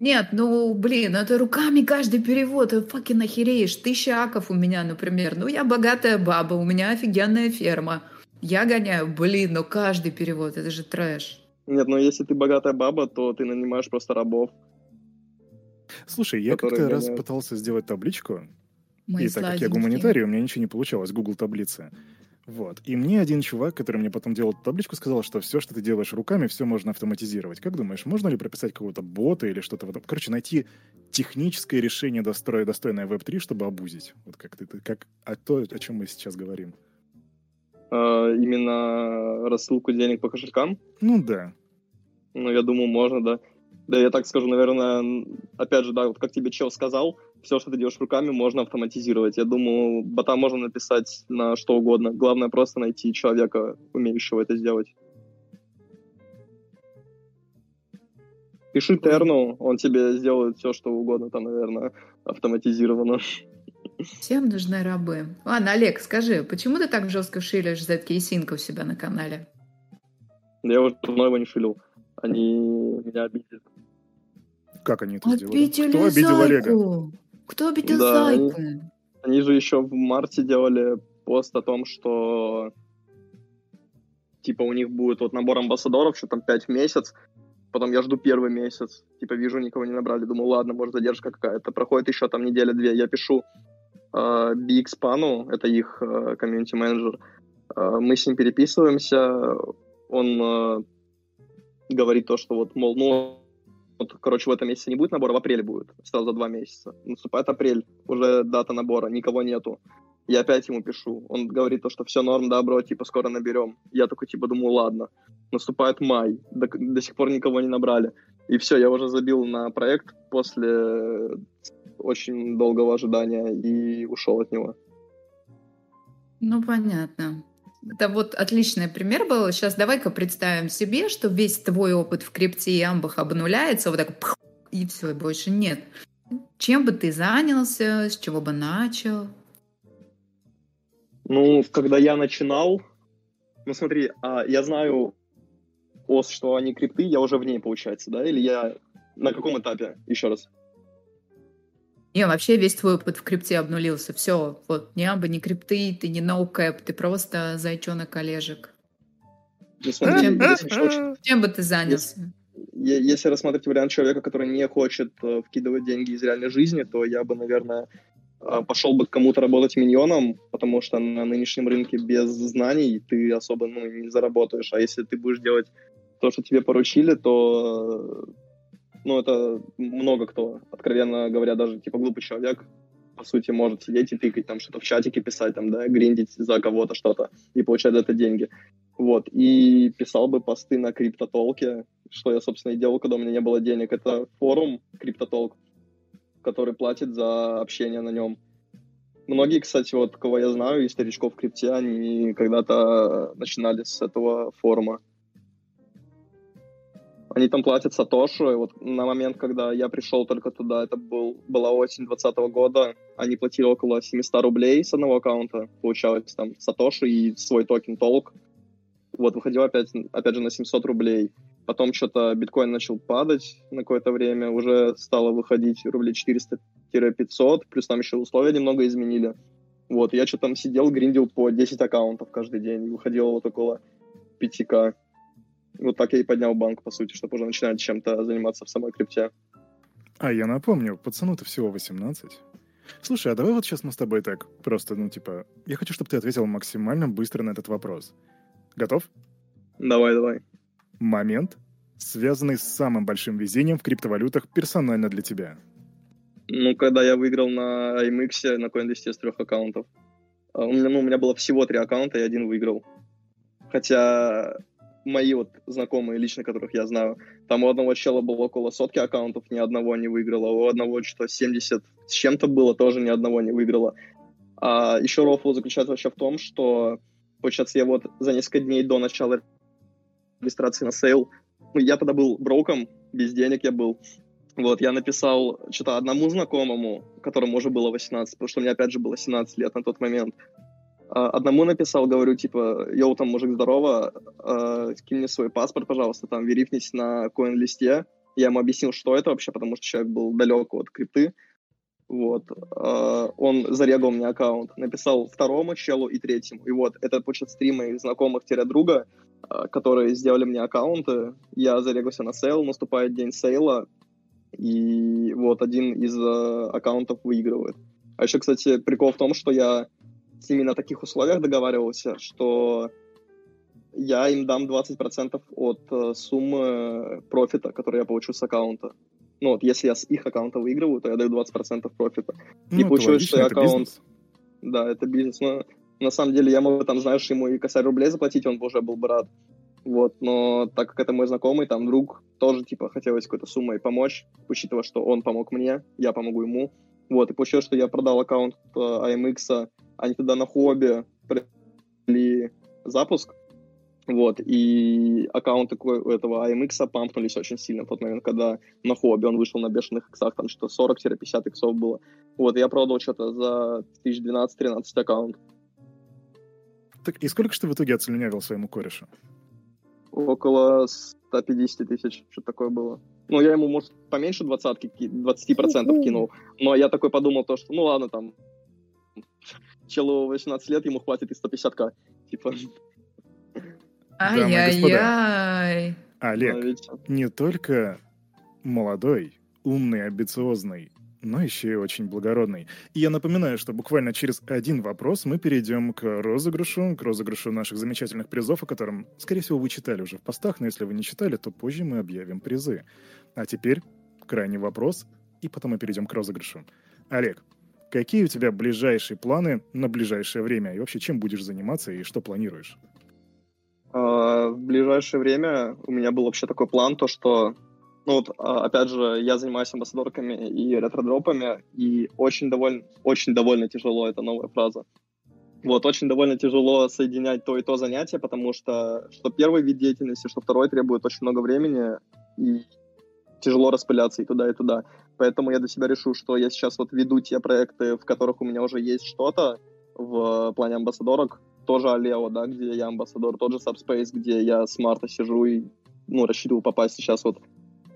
Нет, ну, блин, это руками каждый перевод, ты факин охереешь. Тысяча аков у меня, например. Ну, я богатая баба, у меня офигенная ферма. Я гоняю, блин, но каждый перевод, это же трэш. Нет, ну если ты богатая баба, то ты нанимаешь просто рабов. Слушай, я как-то раз пытался сделать табличку, Мои и так как я гуманитарий, у меня ничего не получалось, Google таблицы. Вот. И мне один чувак, который мне потом делал табличку, сказал, что все, что ты делаешь руками, все можно автоматизировать. Как думаешь, можно ли прописать какого-то бота или что-то в этом? Короче, найти техническое решение, достроя, достойное Web3, чтобы обузить. Вот как ты, как а то, о чем мы сейчас говорим. А, именно рассылку денег по кошелькам? Ну да. Ну, я думаю, можно, да. Да, я так скажу, наверное, опять же, да, вот как тебе чел сказал, все, что ты делаешь руками, можно автоматизировать. Я думаю, бота можно написать на что угодно. Главное просто найти человека, умеющего это сделать. Пиши Терну, он тебе сделает все, что угодно, там, наверное, автоматизировано. Всем нужны рабы. Ладно, Олег, скажи, почему ты так жестко шилишь за кейсинка у себя на канале? Я уже давно его не шилил. Они меня обидели. Как они это Обидели сделали? Кто обидел Олега? Кто обидел да, Зайку? Они, они же еще в марте делали пост о том, что типа у них будет вот набор амбассадоров, что там 5 в месяц, потом я жду первый месяц, типа вижу, никого не набрали, думаю, ладно, может задержка какая-то, проходит еще там неделя-две, я пишу э, BX это их э, комьюнити-менеджер, э, мы с ним переписываемся, он э, говорит то, что вот, мол, ну, вот, короче, в этом месяце не будет набора, в апреле будет, сразу за два месяца. Наступает апрель, уже дата набора, никого нету. Я опять ему пишу. Он говорит то, что все норм, да, бро, типа, скоро наберем. Я такой, типа, думаю, ладно. Наступает май, до, до сих пор никого не набрали. И все, я уже забил на проект после очень долгого ожидания и ушел от него. Ну, понятно. Это вот отличный пример был. Сейчас давай-ка представим себе, что весь твой опыт в крипте и амбах обнуляется, вот так и все, и больше нет. Чем бы ты занялся, с чего бы начал? Ну, когда я начинал, ну смотри, а, я знаю ОС, что они крипты, я уже в ней, получается, да? Или я на каком этапе? Еще раз. Не, вообще весь твой опыт в крипте обнулился. Все, вот не абы, не крипты, ты не ноукэп, ты просто зайчонок Олежек. Ну, чем, чем бы ты занялся? Если, если рассматривать вариант человека, который не хочет э, вкидывать деньги из реальной жизни, то я бы, наверное, э, пошел бы к кому-то работать миньоном, потому что на нынешнем рынке без знаний ты особо ну, не заработаешь. А если ты будешь делать то, что тебе поручили, то ну, это много кто, откровенно говоря, даже типа глупый человек, по сути, может сидеть и тыкать там что-то в чатике писать, там, да, гриндить за кого-то что-то и получать за это деньги. Вот, и писал бы посты на криптотолке, что я, собственно, и делал, когда у меня не было денег. Это форум криптотолк, который платит за общение на нем. Многие, кстати, вот кого я знаю, из старичков в крипте, они когда-то начинали с этого форума. Они там платят Сатоши. Вот на момент, когда я пришел только туда, это был, была осень 2020 года, они платили около 700 рублей с одного аккаунта. Получалось там Сатоши и свой токен Толк. Вот, выходил опять, опять же на 700 рублей. Потом что-то биткоин начал падать на какое-то время, уже стало выходить рублей 400-500, плюс там еще условия немного изменили. Вот, я что-то там сидел, гриндил по 10 аккаунтов каждый день, и выходило вот около 5к. Вот так я и поднял банк, по сути, чтобы уже начинать чем-то заниматься в самой крипте. А я напомню, пацану-то всего 18. Слушай, а давай вот сейчас мы с тобой так просто, ну, типа, я хочу, чтобы ты ответил максимально быстро на этот вопрос. Готов? Давай, давай. Момент, связанный с самым большим везением в криптовалютах персонально для тебя. Ну, когда я выиграл на IMX, на CoinList с трех аккаунтов. А у меня, ну, у меня было всего три аккаунта, и один выиграл. Хотя мои вот знакомые лично, которых я знаю, там у одного чела было около сотки аккаунтов, ни одного не выиграло, у одного что 70 с чем-то было, тоже ни одного не выиграло. А еще рофл заключается вообще в том, что, получается, я вот за несколько дней до начала регистрации на сейл, ну, я тогда был broke ом, без денег я был, вот, я написал что-то одному знакомому, которому уже было 18, потому что мне, опять же, было 17 лет на тот момент. А, одному написал, говорю, типа, yo, там, мужик, здорово, э, скинь мне свой паспорт, пожалуйста, там, верифнись на CoinList е. Я ему объяснил, что это вообще, потому что человек был далек от крипты. Вот. Э, он зарегал мне аккаунт. Написал второму челу и третьему. И вот, это, получается, три моих знакомых-друга, э, которые сделали мне аккаунты. Я зарегался на сейл, наступает день сейла, и вот один из э, аккаунтов выигрывает. А еще, кстати, прикол в том, что я с ними на таких условиях договаривался, что я им дам 20% от э, суммы профита, который я получу с аккаунта. Ну вот, если я с их аккаунта выигрываю, то я даю 20% профита. Ну, и получилось, что я аккаунт... Бизнес. Да, это бизнес. Но на самом деле я могу там, знаешь, ему и косарь рублей заплатить, он бы уже был бы рад. Вот, но так как это мой знакомый, там друг, тоже, типа, хотелось какой-то суммой помочь, учитывая, что он помог мне, я помогу ему. Вот, и получилось, что я продал аккаунт э, AMX они тогда на хобби провели запуск, вот, и аккаунты у этого AMX пампнулись очень сильно в тот момент, когда на хобби он вышел на бешеных иксах, там что 40-50 иксов было. Вот, я продал что-то за 1012-13 аккаунт. Так, и сколько же ты в итоге отслюнявил своему корешу? Около 150 тысяч, что такое было. Ну, я ему, может, поменьше двадцатки, 20% кинул, но я такой подумал то, что, ну ладно, там, челу 18 лет, ему хватит и 150к. Типа. Ай-яй-яй. Олег, не только молодой, умный, амбициозный, но еще и очень благородный. И я напоминаю, что буквально через один вопрос мы перейдем к розыгрышу, к розыгрышу наших замечательных призов, о котором, скорее всего, вы читали уже в постах, но если вы не читали, то позже мы объявим призы. А теперь крайний вопрос, и потом мы перейдем к розыгрышу. Олег, Какие у тебя ближайшие планы на ближайшее время? И вообще, чем будешь заниматься и что планируешь? А, в ближайшее время у меня был вообще такой план, то что, ну вот, а, опять же, я занимаюсь амбассадорками и ретродропами, и очень довольно, очень довольно тяжело, это новая фраза. Вот, очень довольно тяжело соединять то и то занятие, потому что что первый вид деятельности, что второй требует очень много времени, и тяжело распыляться и туда, и туда. Поэтому я для себя решу, что я сейчас вот веду те проекты, в которых у меня уже есть что-то, в плане амбассадорок. Тоже Алео, да, где я амбассадор, тот же Subspace, где я с марта сижу и, ну, рассчитываю попасть сейчас вот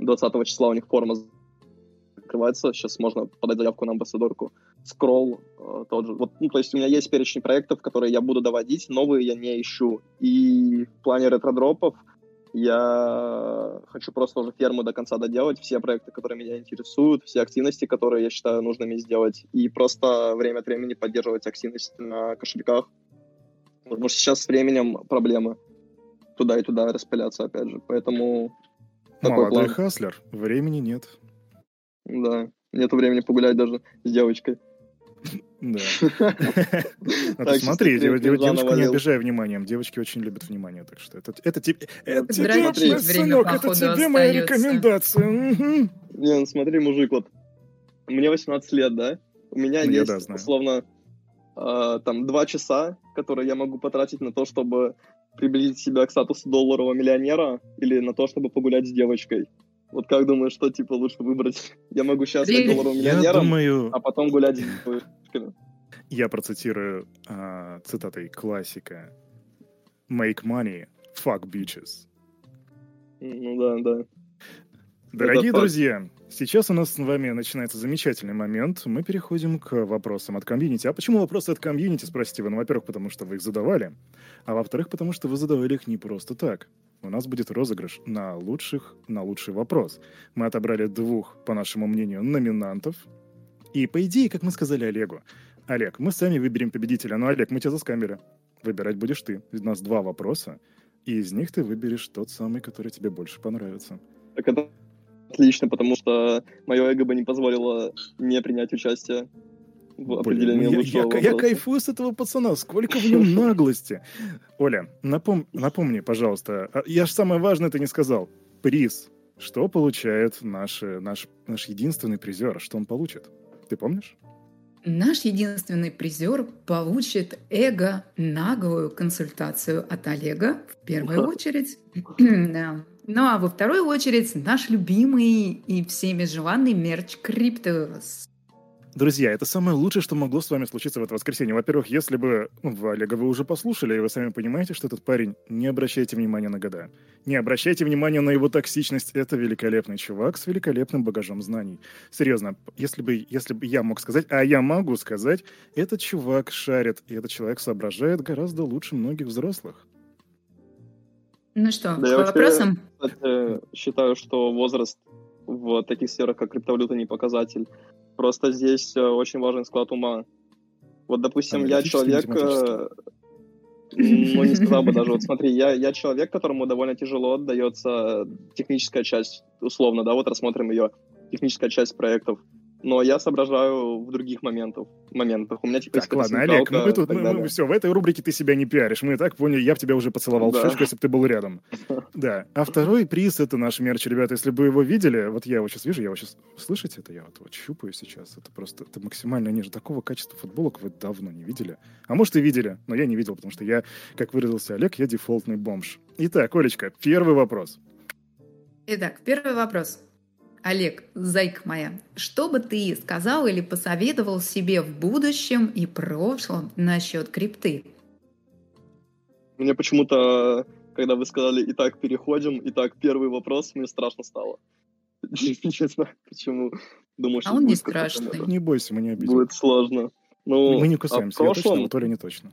20 числа у них форма открывается, сейчас можно подать заявку на амбассадорку. Скролл э, тот же. Вот, ну, то есть у меня есть перечень проектов, которые я буду доводить, новые я не ищу. И в плане ретродропов я хочу просто уже ферму до конца доделать, все проекты, которые меня интересуют, все активности, которые я считаю нужными сделать, и просто время от времени поддерживать активность на кошельках. Потому что сейчас с временем проблемы туда и туда распыляться, опять же. Поэтому такой Молодой план. хаслер, времени нет. Да, нету времени погулять даже с девочкой. Да. [laughs] А смотри, девочку не обижай вниманием. Девочки очень любят внимание, так что это это тебе, это тебе, сынок, это тебе моя рекомендация. Не, ну смотри, мужик, вот мне 18 лет, да? У меня есть, условно, а, там два часа, которые я могу потратить на то, чтобы приблизить себя к статусу долларового миллионера или на то, чтобы погулять с девочкой. Вот как думаешь, что типа лучше выбрать? [laughs] Я могу сейчас стать долларовым миллионером, думаю... а потом гулять с девочками. Я процитирую а, цитатой классика. Make money, fuck bitches. Ну да, да. Дорогие Это друзья, сейчас у нас с вами начинается замечательный момент. Мы переходим к вопросам от комьюнити. А почему вопросы от комьюнити, спросите вы? Ну, во-первых, потому что вы их задавали. А во-вторых, потому что вы задавали их не просто так. У нас будет розыгрыш на лучших, на лучший вопрос. Мы отобрали двух, по нашему мнению, номинантов. И, по идее, как мы сказали Олегу, Олег, мы сами выберем победителя. Но, Олег, мы тебя заскамили. Выбирать будешь ты. У нас два вопроса, и из них ты выберешь тот самый, который тебе больше понравится. Так это отлично, потому что мое эго бы не позволило не принять участие в определении Блин, лучшего я, я, я кайфую с этого пацана, сколько в нем наглости. Оля, напом, напомни, пожалуйста, а, я же самое важное ты не сказал. Приз. Что получает наш, наш, наш единственный призер? Что он получит? Ты помнишь? Наш единственный призер получит эго-наглую консультацию от Олега в первую очередь. [clears throat] Ну а во вторую очередь наш любимый и всеми желанный мерч Криптос. Друзья, это самое лучшее, что могло с вами случиться в это воскресенье. Во-первых, если бы ну, Олега вы уже послушали, и вы сами понимаете, что этот парень, не обращайте внимания на года. Не обращайте внимания на его токсичность. Это великолепный чувак с великолепным багажом знаний. Серьезно, если бы, если бы я мог сказать, а я могу сказать, этот чувак шарит, и этот человек соображает гораздо лучше многих взрослых. Ну что, да по вопросам? Кстати, считаю, что возраст в таких сферах, как криптовалюта, не показатель. Просто здесь э, очень важен склад ума. Вот, допустим, я человек... Э, ну, не сказал бы даже. Вот [laughs] смотри, я, я человек, которому довольно тяжело отдается техническая часть, условно, да, вот рассмотрим ее, техническая часть проектов но я соображаю в других моментах. моментах. У меня типа Так, ладно, Олег, ну мы тут, мы, мы, все, в этой рубрике ты себя не пиаришь. Мы и так поняли, я бы тебя уже поцеловал да. в щечку, если бы ты был рядом. [laughs] Да. А второй приз — это наш мерч, ребята. Если бы вы его видели, вот я его сейчас вижу, я его сейчас... Слышите это? Я вот его щупаю сейчас. Это просто... Это максимально ниже. Такого качества футболок вы давно не видели. А может и видели, но я не видел, потому что я, как выразился Олег, я дефолтный бомж. Итак, Олечка, первый вопрос. Итак, первый вопрос. Олег, зайка моя, что бы ты сказал или посоветовал себе в будущем и прошлом насчет крипты? Мне почему-то, когда вы сказали «Итак, переходим», «Итак, первый вопрос», мне страшно стало. [laughs] Не знаю, почему. Думаю, а он не страшный. Не бойся, мы не обидим. Будет сложно. Ну, мы не кусаемся, а в прошлом, я точно, то ли не точно.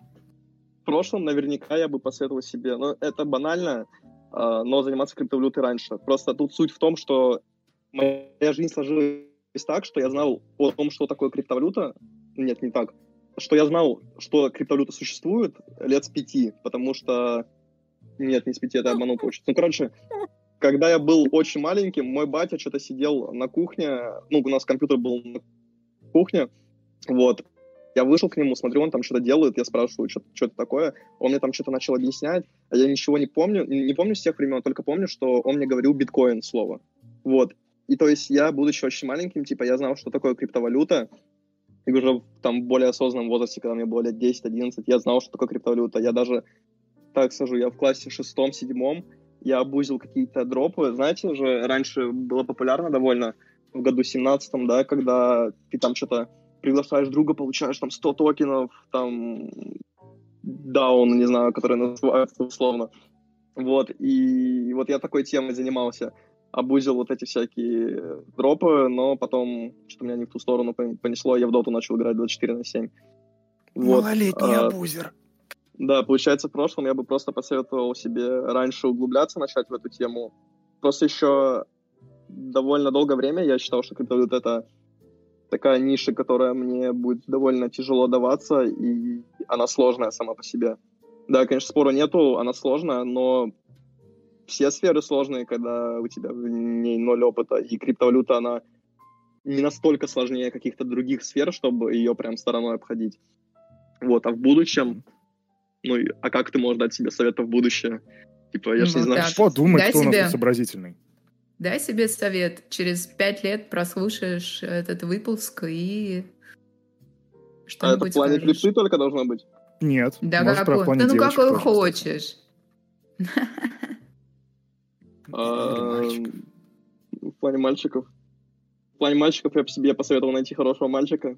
В прошлом наверняка я бы посоветовал себе, но это банально, а, но заниматься криптовалютой раньше. Просто тут суть в том, что моя жизнь сложилась так, что я знал о том, что такое криптовалюта. Нет, не так. Что я знал, что криптовалюта существует лет с пяти, потому что... Нет, не с пяти, это обманул получится. Ну, короче, когда я был очень маленьким, мой батя что-то сидел на кухне, ну, у нас компьютер был на кухне, вот, я вышел к нему, смотрю, он там что-то делает, я спрашиваю, что, что это такое, он мне там что-то начал объяснять, а я ничего не помню, не помню с тех времен, только помню, что он мне говорил биткоин слово, вот, и то есть я, будучи очень маленьким, типа, я знал, что такое криптовалюта, и уже в там более осознанном возрасте, когда мне было лет 10-11, я знал, что такое криптовалюта. Я даже, так скажу, я в классе шестом-седьмом, я обузил какие-то дропы. Знаете, уже раньше было популярно довольно в году 17 да, когда ты там что-то приглашаешь друга, получаешь там 100 токенов, там даун, не знаю, который называется условно. Вот, и вот я такой темой занимался. Обузил вот эти всякие дропы, но потом что-то меня не в ту сторону понесло, я в доту начал играть 24 на 7. Вот. Малолетний а, абузер. Да, получается, в прошлом я бы просто посоветовал себе раньше углубляться, начать в эту тему. Просто еще довольно долгое время я считал, что криптовалюта это такая ниша, которая мне будет довольно тяжело даваться, и она сложная сама по себе. Да, конечно, спора нету, она сложная, но все сферы сложные, когда у тебя в ней ноль опыта, и криптовалюта, она не настолько сложнее каких-то других сфер, чтобы ее прям стороной обходить. Вот, а в будущем, ну, а как ты можешь дать себе советы в будущее? Типа, я же не ну знаю. Что думать, кто себе... у нас сообразительный. Дай себе совет. Через пять лет прослушаешь этот выпуск и что-нибудь А это в плане скажешь. крипты только должно быть? Нет. Да, какой? Да ну какой хочешь. [laughs] В плане мальчиков. В плане мальчиков я бы себе посоветовал найти хорошего мальчика.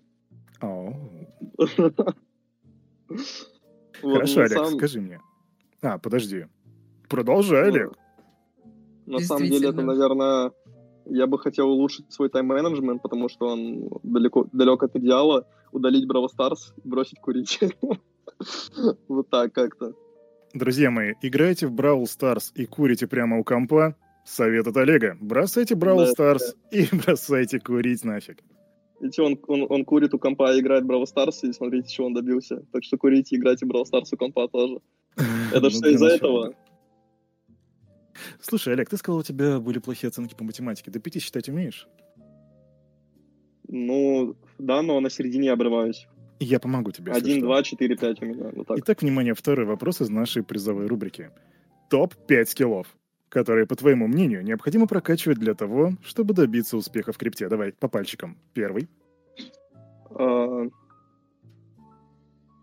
[laughs] Хорошо, Олег, скажи мне. А, подожди. Продолжай, Олег. На самом деле, это, наверное, я бы хотел улучшить свой тайм-менеджмент, потому что он далеко, далек от идеала. Удалить Браво Старс и бросить курить. [laughs] Вот так как-то. Друзья мои, играете в Brawl Stars и курите прямо у компа? Совет от Олега. Бросайте Brawl Stars и [laughs] бросайте курить нафиг. Видите, он, он, он курит у компа и играет в Brawl Stars, и смотрите, чего он добился. Так что курите и играйте в Brawl Stars у компа тоже. [laughs] Это что ну, из-за этого? Слушай, Олег, ты сказал, у тебя были плохие оценки по математике. До пяти считать умеешь? Ну, да, но на середине обрываюсь. Я помогу тебе. Один, два, четыре, пять у меня. Вот так. Итак, внимание, второй вопрос из нашей призовой рубрики. Топ-5 скиллов, которые, по твоему мнению, необходимо прокачивать для того, чтобы добиться успеха в крипте. Давай, по пальчикам. Первый. А...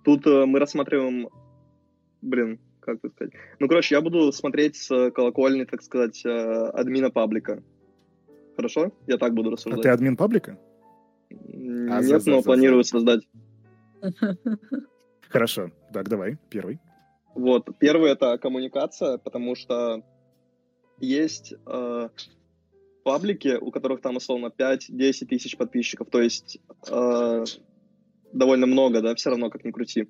Тут а, мы рассматриваем... Блин, как это сказать? Ну, короче, я буду смотреть с колокольни, так сказать, а, админа паблика. Хорошо? Я так буду рассуждать. А ты админ паблика? А, Нет, за, но за, планирую за. создать. Хорошо. Так, давай, первый. Вот, первый это коммуникация, потому что есть э, паблики, у которых там, условно, 5-10 тысяч подписчиков, то есть э, довольно много, да, все равно, как ни крути.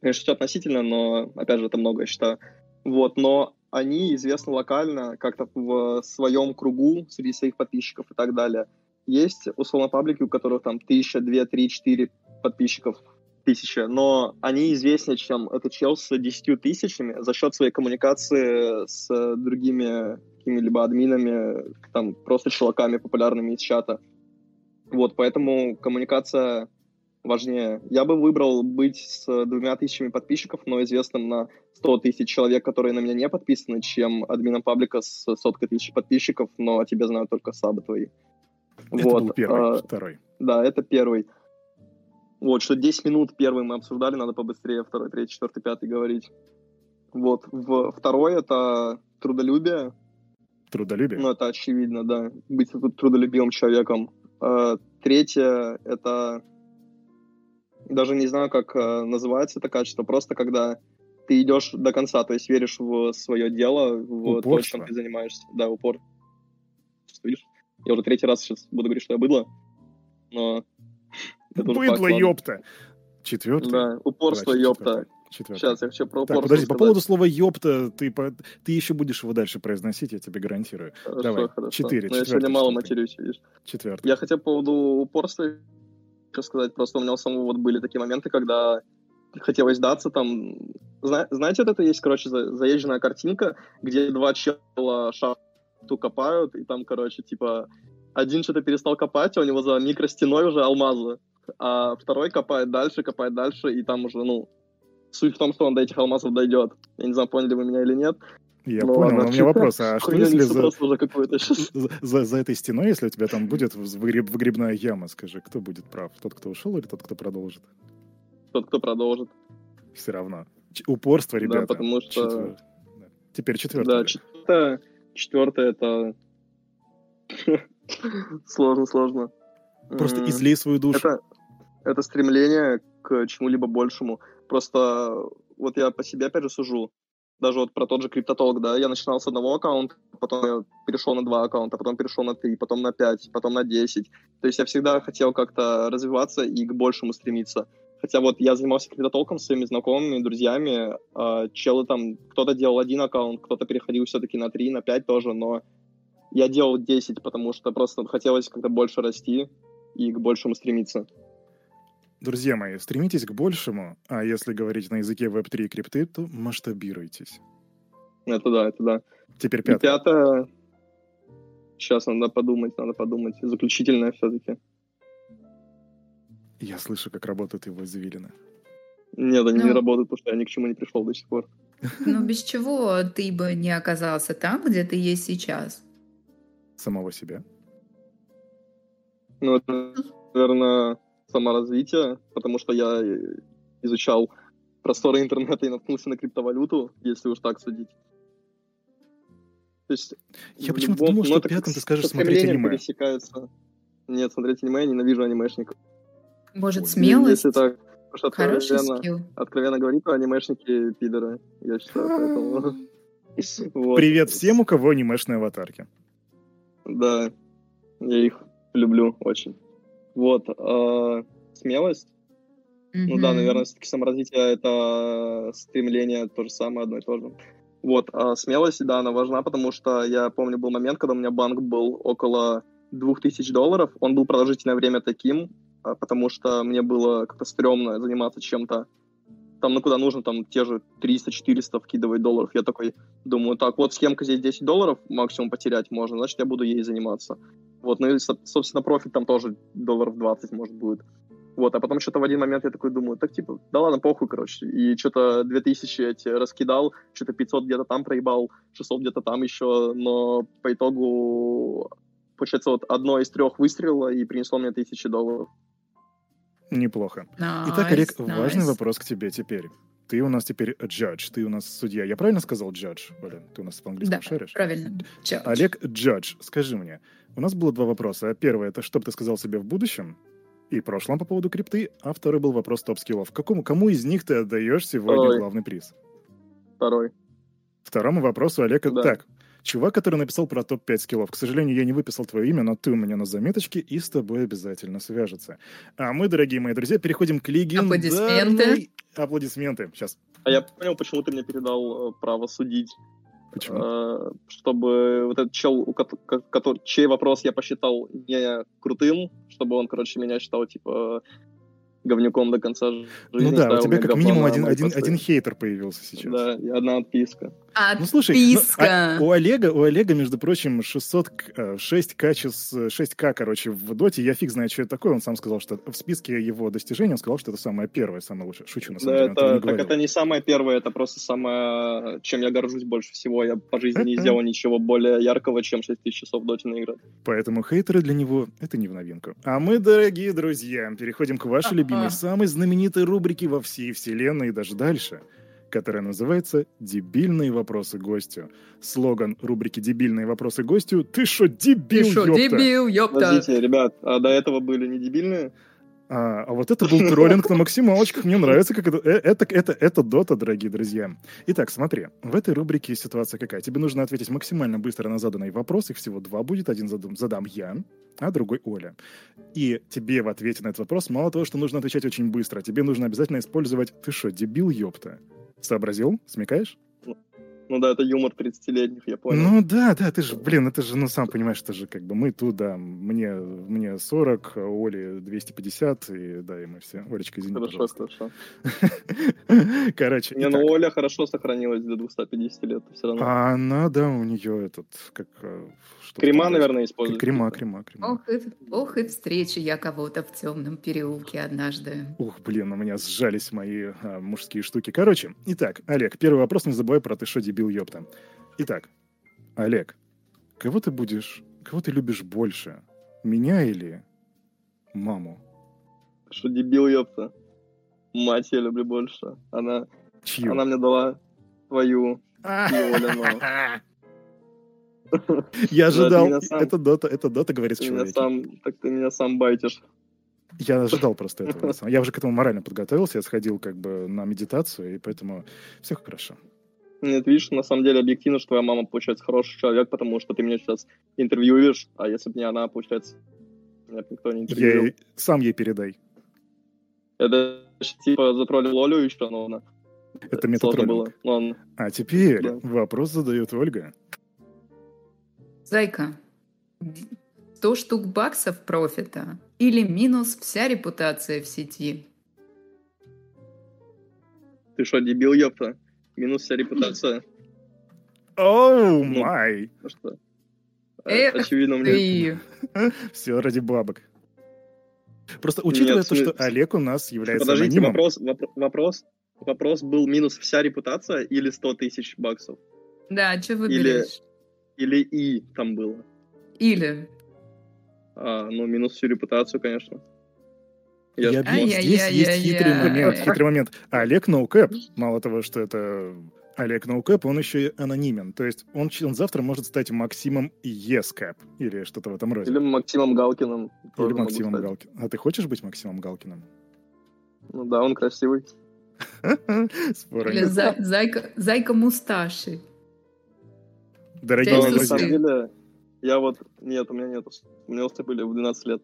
Конечно, все относительно, но, опять же, это много, я считаю. Вот, но они известны локально, как-то в своем кругу, среди своих подписчиков и так далее. Есть, условно, паблики, у которых там тысяча, две, три, четыре подписчиков тысяча, но они известнее, чем этот чел с десятью тысячами за счет своей коммуникации с другими какими-либо админами, там, просто чуваками популярными из чата. Вот, поэтому коммуникация важнее. Я бы выбрал быть с двумя тысячами подписчиков, но известным на 100 тысяч человек, которые на меня не подписаны, чем админом паблика с соткой тысяч подписчиков, но о тебе знают только сабы твои. Это вот. был первый, а, второй. Да, это первый. Вот, что 10 минут первый мы обсуждали, надо побыстрее второй, третий, четвертый, пятый говорить. Вот. В, второй — это трудолюбие. Трудолюбие? Ну, это очевидно, да. Быть трудолюбивым человеком. А, третье — это... Даже не знаю, как а, называется это качество. Просто когда ты идешь до конца, то есть веришь в свое дело, в Упорство. то, чем ты занимаешься. Да, упор. Видишь? Я уже третий раз сейчас буду говорить, что я быдло, но Быдло, ёпта. Четвертый? Да, упорство, Давай, ёпта. Четвертый. Сейчас я все про упорство так, подожди, по поводу слова ёпта, ты, по, ты еще будешь его дальше произносить, я тебе гарантирую. Хорошо, Давай, хорошо. четыре. Но я сегодня мало матерюсь, видишь. Четвертый. Я хотел по поводу упорства сказать, просто у меня у самого вот были такие моменты, когда хотелось сдаться, там, зна- знаете, вот это есть, короче, за- заезженная картинка, где два чела шахту копают, и там, короче, типа, один что-то перестал копать, а у него за микростеной уже алмазы а второй копает дальше, копает дальше, и там уже, ну, суть в том, что он до этих алмазов дойдет. Я не знаю, поняли вы меня или нет. Я ну, понял, но у меня вопрос, а что если за, [laughs] за, за, за этой стеной, если у тебя там будет выгреб, выгребная яма, скажи, кто будет прав? Тот, кто ушел или тот, кто продолжит? Тот, кто продолжит. Все равно. Ч- упорство, ребята. Да, потому что... Четвер... Теперь четвертое. Да, четвертое, четвертое это... [laughs] сложно, сложно. Просто излей свою душу. Это... это стремление к чему-либо большему. Просто вот я по себе, опять же, сужу. Даже вот про тот же криптотолк, да, я начинал с одного аккаунта, потом я перешел на два аккаунта, потом перешел на три, потом на пять, потом на десять. То есть я всегда хотел как-то развиваться и к большему стремиться. Хотя вот я занимался криптотолком с своими знакомыми, друзьями. Э, челы там, кто-то делал один аккаунт, кто-то переходил все-таки на три, на пять тоже, но я делал 10, потому что просто хотелось как-то больше расти и к большему стремиться. Друзья мои, стремитесь к большему, а если говорить на языке Web3 и крипты, то масштабируйтесь. Это да, это да. Теперь пятое. И пятое. Сейчас надо подумать, надо подумать. Заключительное все-таки. Я слышу, как работают его извилины. Нет, они ну, не работают, потому что я ни к чему не пришел до сих пор. Ну, без чего ты бы не оказался там, где ты есть сейчас? Самого себя? Ну, это, наверное, саморазвитие, потому что я изучал просторы интернета и наткнулся на криптовалюту, если уж так судить. То есть, я почему-то любом... думал, что пятым ты скажешь смотреть аниме. Пересекаются. Нет, смотреть аниме, я ненавижу анимешников. Может, смелость? Если так, что Хороший откровенно, скилл. откровенно говорить, то анимешники пидоры, я считаю, поэтому... [laughs] Привет всем, у кого анимешные аватарки. Да, я их люблю очень. Вот, э, смелость. Mm-hmm. Ну да, наверное, все-таки саморазвитие — это стремление то же самое, одно и то же. Вот, а смелость, да, она важна, потому что я помню, был момент, когда у меня банк был около 2000 долларов. Он был продолжительное время таким, а, потому что мне было как-то стрёмно заниматься чем-то там, ну, куда нужно, там, те же 300-400 вкидывать долларов. Я такой думаю, так, вот схемка здесь 10 долларов максимум потерять можно, значит, я буду ей заниматься. Вот, ну и, собственно, профит там тоже долларов 20, может, будет. Вот, а потом что-то в один момент я такой думаю, так, типа, да ладно, похуй, короче. И что-то 2000 эти раскидал, что-то 500 где-то там проебал, 600 где-то там еще, но по итогу, получается, вот одно из трех выстрелило и принесло мне 1000 долларов. Неплохо. Nice, Итак, Олег, nice. важный вопрос к тебе теперь. Ты у нас теперь judge, ты у нас судья. Я правильно сказал judge, Оля? Ты у нас по-английски да, шаришь? правильно. Judge. Олег judge, скажи мне, у нас было два вопроса. Первый — это что бы ты сказал себе в будущем и прошлом по поводу крипты, а второй был вопрос топ-скиллов. Какому, кому из них ты отдаешь сегодня Второй. главный приз? Второй. Второму вопросу Олега. Да. Так, чувак, который написал про топ-5 скиллов. К сожалению, я не выписал твое имя, но ты у меня на заметочке и с тобой обязательно свяжется. А мы, дорогие мои друзья, переходим к легендарной... Аплодисменты. Аплодисменты. Сейчас. А я понял, почему ты мне передал э, право судить. Почему? А, чтобы вот этот чел, который, чей вопрос я посчитал не крутым, чтобы он, короче, меня считал, типа, говнюком до конца жизни. Ну да, у тебя как минимум один, один, один хейтер появился сейчас. Да, и одна отписка. Отписка. Ну слушай, ну, а, у Олега, у Олега, между прочим, 600, 6К, 6К, короче, в доте. Я фиг знаю, что это такое. Он сам сказал, что в списке его достижений он сказал, что это самое первое, самое лучшее. Шучу, на самом да, деле. Это, так это не самое первое, это просто самое, чем я горжусь больше всего. Я по жизни не сделал ничего более яркого, чем 6000 часов в доте наиграть. Поэтому хейтеры для него это не в новинку. А мы, дорогие друзья, переходим к вашей любимой, самой знаменитой рубрике во всей вселенной и даже дальше — которая называется «Дебильные вопросы гостю». Слоган рубрики «Дебильные вопросы гостю» «Ты шо, дебил, Ты шо, ёпта?» дебил, ёпта? Подождите, ребят, а до этого были не дебильные? А, а вот это был троллинг на максималочках. Мне нравится, как это... Э, это, это, это дота, дорогие друзья. Итак, смотри. В этой рубрике ситуация какая? Тебе нужно ответить максимально быстро на заданный вопрос. Их всего два будет. Один задам, задам я, а другой Оля. И тебе в ответе на этот вопрос мало того, что нужно отвечать очень быстро, тебе нужно обязательно использовать «ты что, дебил, ёпта?» Сообразил? Смекаешь? Ну да, это юмор 30-летних, я понял. Ну да, да, ты же, блин, это же, ну сам понимаешь, это же как бы мы тут, да, мне, мне 40, Оле 250, и да, и мы все. Олечка, извини, Хорошо, пожалуйста. хорошо. [laughs] Короче, Не, ну Оля хорошо сохранилась до 250 лет, все равно. А она, да, у нее этот, как... Э, крема, наверное, использует. Крема, крема, крема. Ох, и, ох, и встречи я кого-то в темном переулке однажды. Ух, блин, у меня сжались мои а, мужские штуки. Короче, итак, Олег, первый вопрос, не забывай про ты что, дебил, ёпта. Итак, Олег, кого ты будешь, кого ты любишь больше? Меня или маму? Что дебил, ёпта. Мать я люблю больше. Она, Чью? она мне дала твою. [laughs] Я ожидал. Это дота, это дота, говорит человек. Так ты меня сам байтишь. Я ожидал просто этого. Я уже к этому морально подготовился, я сходил как бы на медитацию, и поэтому все хорошо. Нет, видишь, на самом деле объективно, что твоя мама, получается, хороший человек, потому что ты меня сейчас интервьюешь, а если бы не она, получается, меня никто не интервьюировал. Я... Сам ей передай. Это типа затроллил Олю еще, но она... Это метатроллинг. было. Но А теперь да. вопрос задает Ольга. Зайка, 100 штук баксов профита или минус вся репутация в сети? Ты что, дебил, ёпта? Минус вся репутация? Оу, май! Ну что? Эх Очевидно, мне... [laughs] Все ради бабок. Просто учитывая Нет, то, что Олег у нас является Подождите, анонимом... вопрос, вопрос, вопрос был минус вся репутация или 100 тысяч баксов? Да, что выберешь? Или, или и там было? Или. А, ну, минус всю репутацию, конечно. Я, Я думал, здесь есть хитрый момент, хитрый момент. Олег ноукэп, мало того, что это Олег ноукэп, он еще и анонимен. То есть он, он завтра может стать Максимом Ескэп или что-то в этом роде. Или Максимом Галкиным. Или Максимом Галкиным. А ты хочешь быть Максимом Галкиным? Ну да, он красивый. [laughs] Или зайка, зайка мусташи. Дорогие друзья. На самом деле, я вот... Нет, у меня нет. У меня были в 12 лет.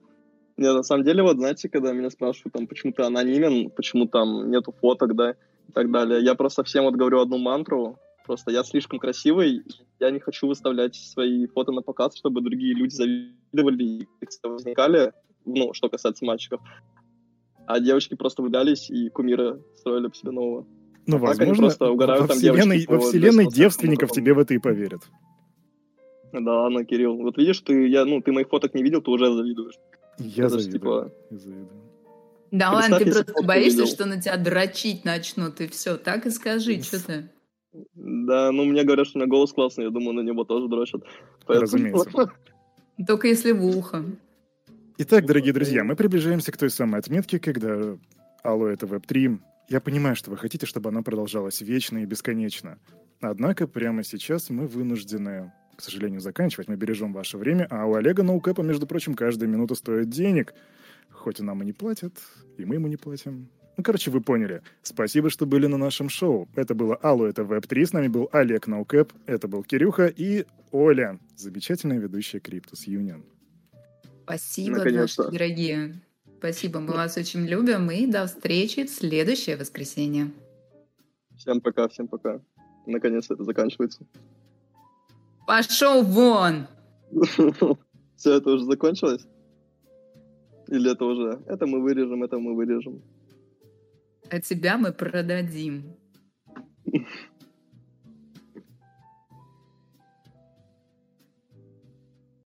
Нет, на самом деле, вот, знаете, когда меня спрашивают, там, почему ты анонимен, почему там нету фоток, да, и так далее, я просто всем вот говорю одну мантру, просто я слишком красивый, я не хочу выставлять свои фото на показ, чтобы другие люди завидовали и возникали, ну, что касается мальчиков. А девочки просто влюблялись и кумира строили по себе нового. Ну, а возможно, просто угорают, во вселенной, во вселенной девственников тебе в это и поверят. Да, ну, Кирилл, вот видишь, ты, я, ну, ты моих фоток не видел, ты уже завидуешь. Я Это завидую. Типа... Я завидую. Да ладно, ты просто боишься, что на тебя дрочить начнут, и все. Так и скажи, что ты. Да, ну мне говорят, что у меня голос классный, я думаю, на него тоже дрочат. Поэтому... Разумеется. [laughs] Только если в ухо. Итак, дорогие друзья, мы приближаемся к той самой отметке, когда Алло, это Web3. Я понимаю, что вы хотите, чтобы она продолжалась вечно и бесконечно. Однако прямо сейчас мы вынуждены к сожалению, заканчивать. Мы бережем ваше время, а у Олега ноукэпа, между прочим, каждая минута стоит денег. Хоть и нам и не платят, и мы ему не платим. Ну, короче, вы поняли. Спасибо, что были на нашем шоу. Это было Алло, это Web3. С нами был Олег Ноукэп, это был Кирюха и Оля, замечательная ведущая Криптус Юнион. Спасибо, наши дорогие. Спасибо, мы вас очень любим. И до встречи в следующее воскресенье. Всем пока, всем пока. Наконец это заканчивается. Пошел вон! [laughs] Все, это уже закончилось? Или это уже? Это мы вырежем, это мы вырежем. А тебя мы продадим. [laughs]